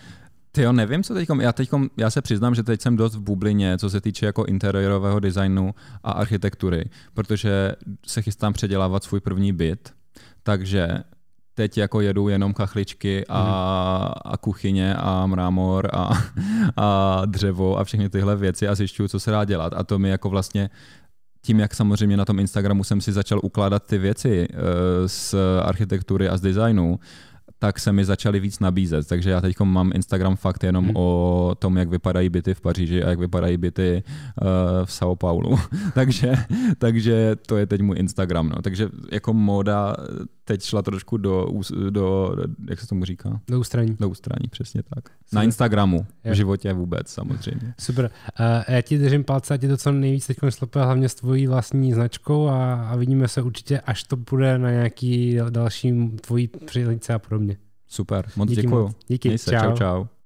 ty jo, nevím, co teďkom. Já, teďkom, já se přiznám, že teď jsem dost v bublině, co se týče jako interiérového designu a architektury, protože se chystám předělávat svůj první byt, takže teď jako jedu jenom kachličky a, mm. a kuchyně a mrámor a, a dřevo a všechny tyhle věci a zjišťuju, co se dá dělat. A to mi jako vlastně tím, jak samozřejmě na tom Instagramu jsem si začal ukládat ty věci uh, z architektury a z designu, tak se mi začaly víc nabízet. Takže já teď mám Instagram fakt jenom hmm. o tom, jak vypadají byty v Paříži a jak vypadají byty uh, v São Paulo. takže, takže to je teď můj Instagram. No. Takže jako móda teď šla trošku do, do, jak se tomu říká? Do ústraní. Do ústraní, přesně tak. Super. Na Instagramu, v životě vůbec samozřejmě. Super. Uh, já ti držím palce, a ti to co nejvíc teď slepe, hlavně s tvojí vlastní značkou a, a vidíme se určitě, až to bude na nějaký další tvojí příležitosti a podobně. Super, moc Díky děkuju. Moc. Díky, se, čau. čau. čau.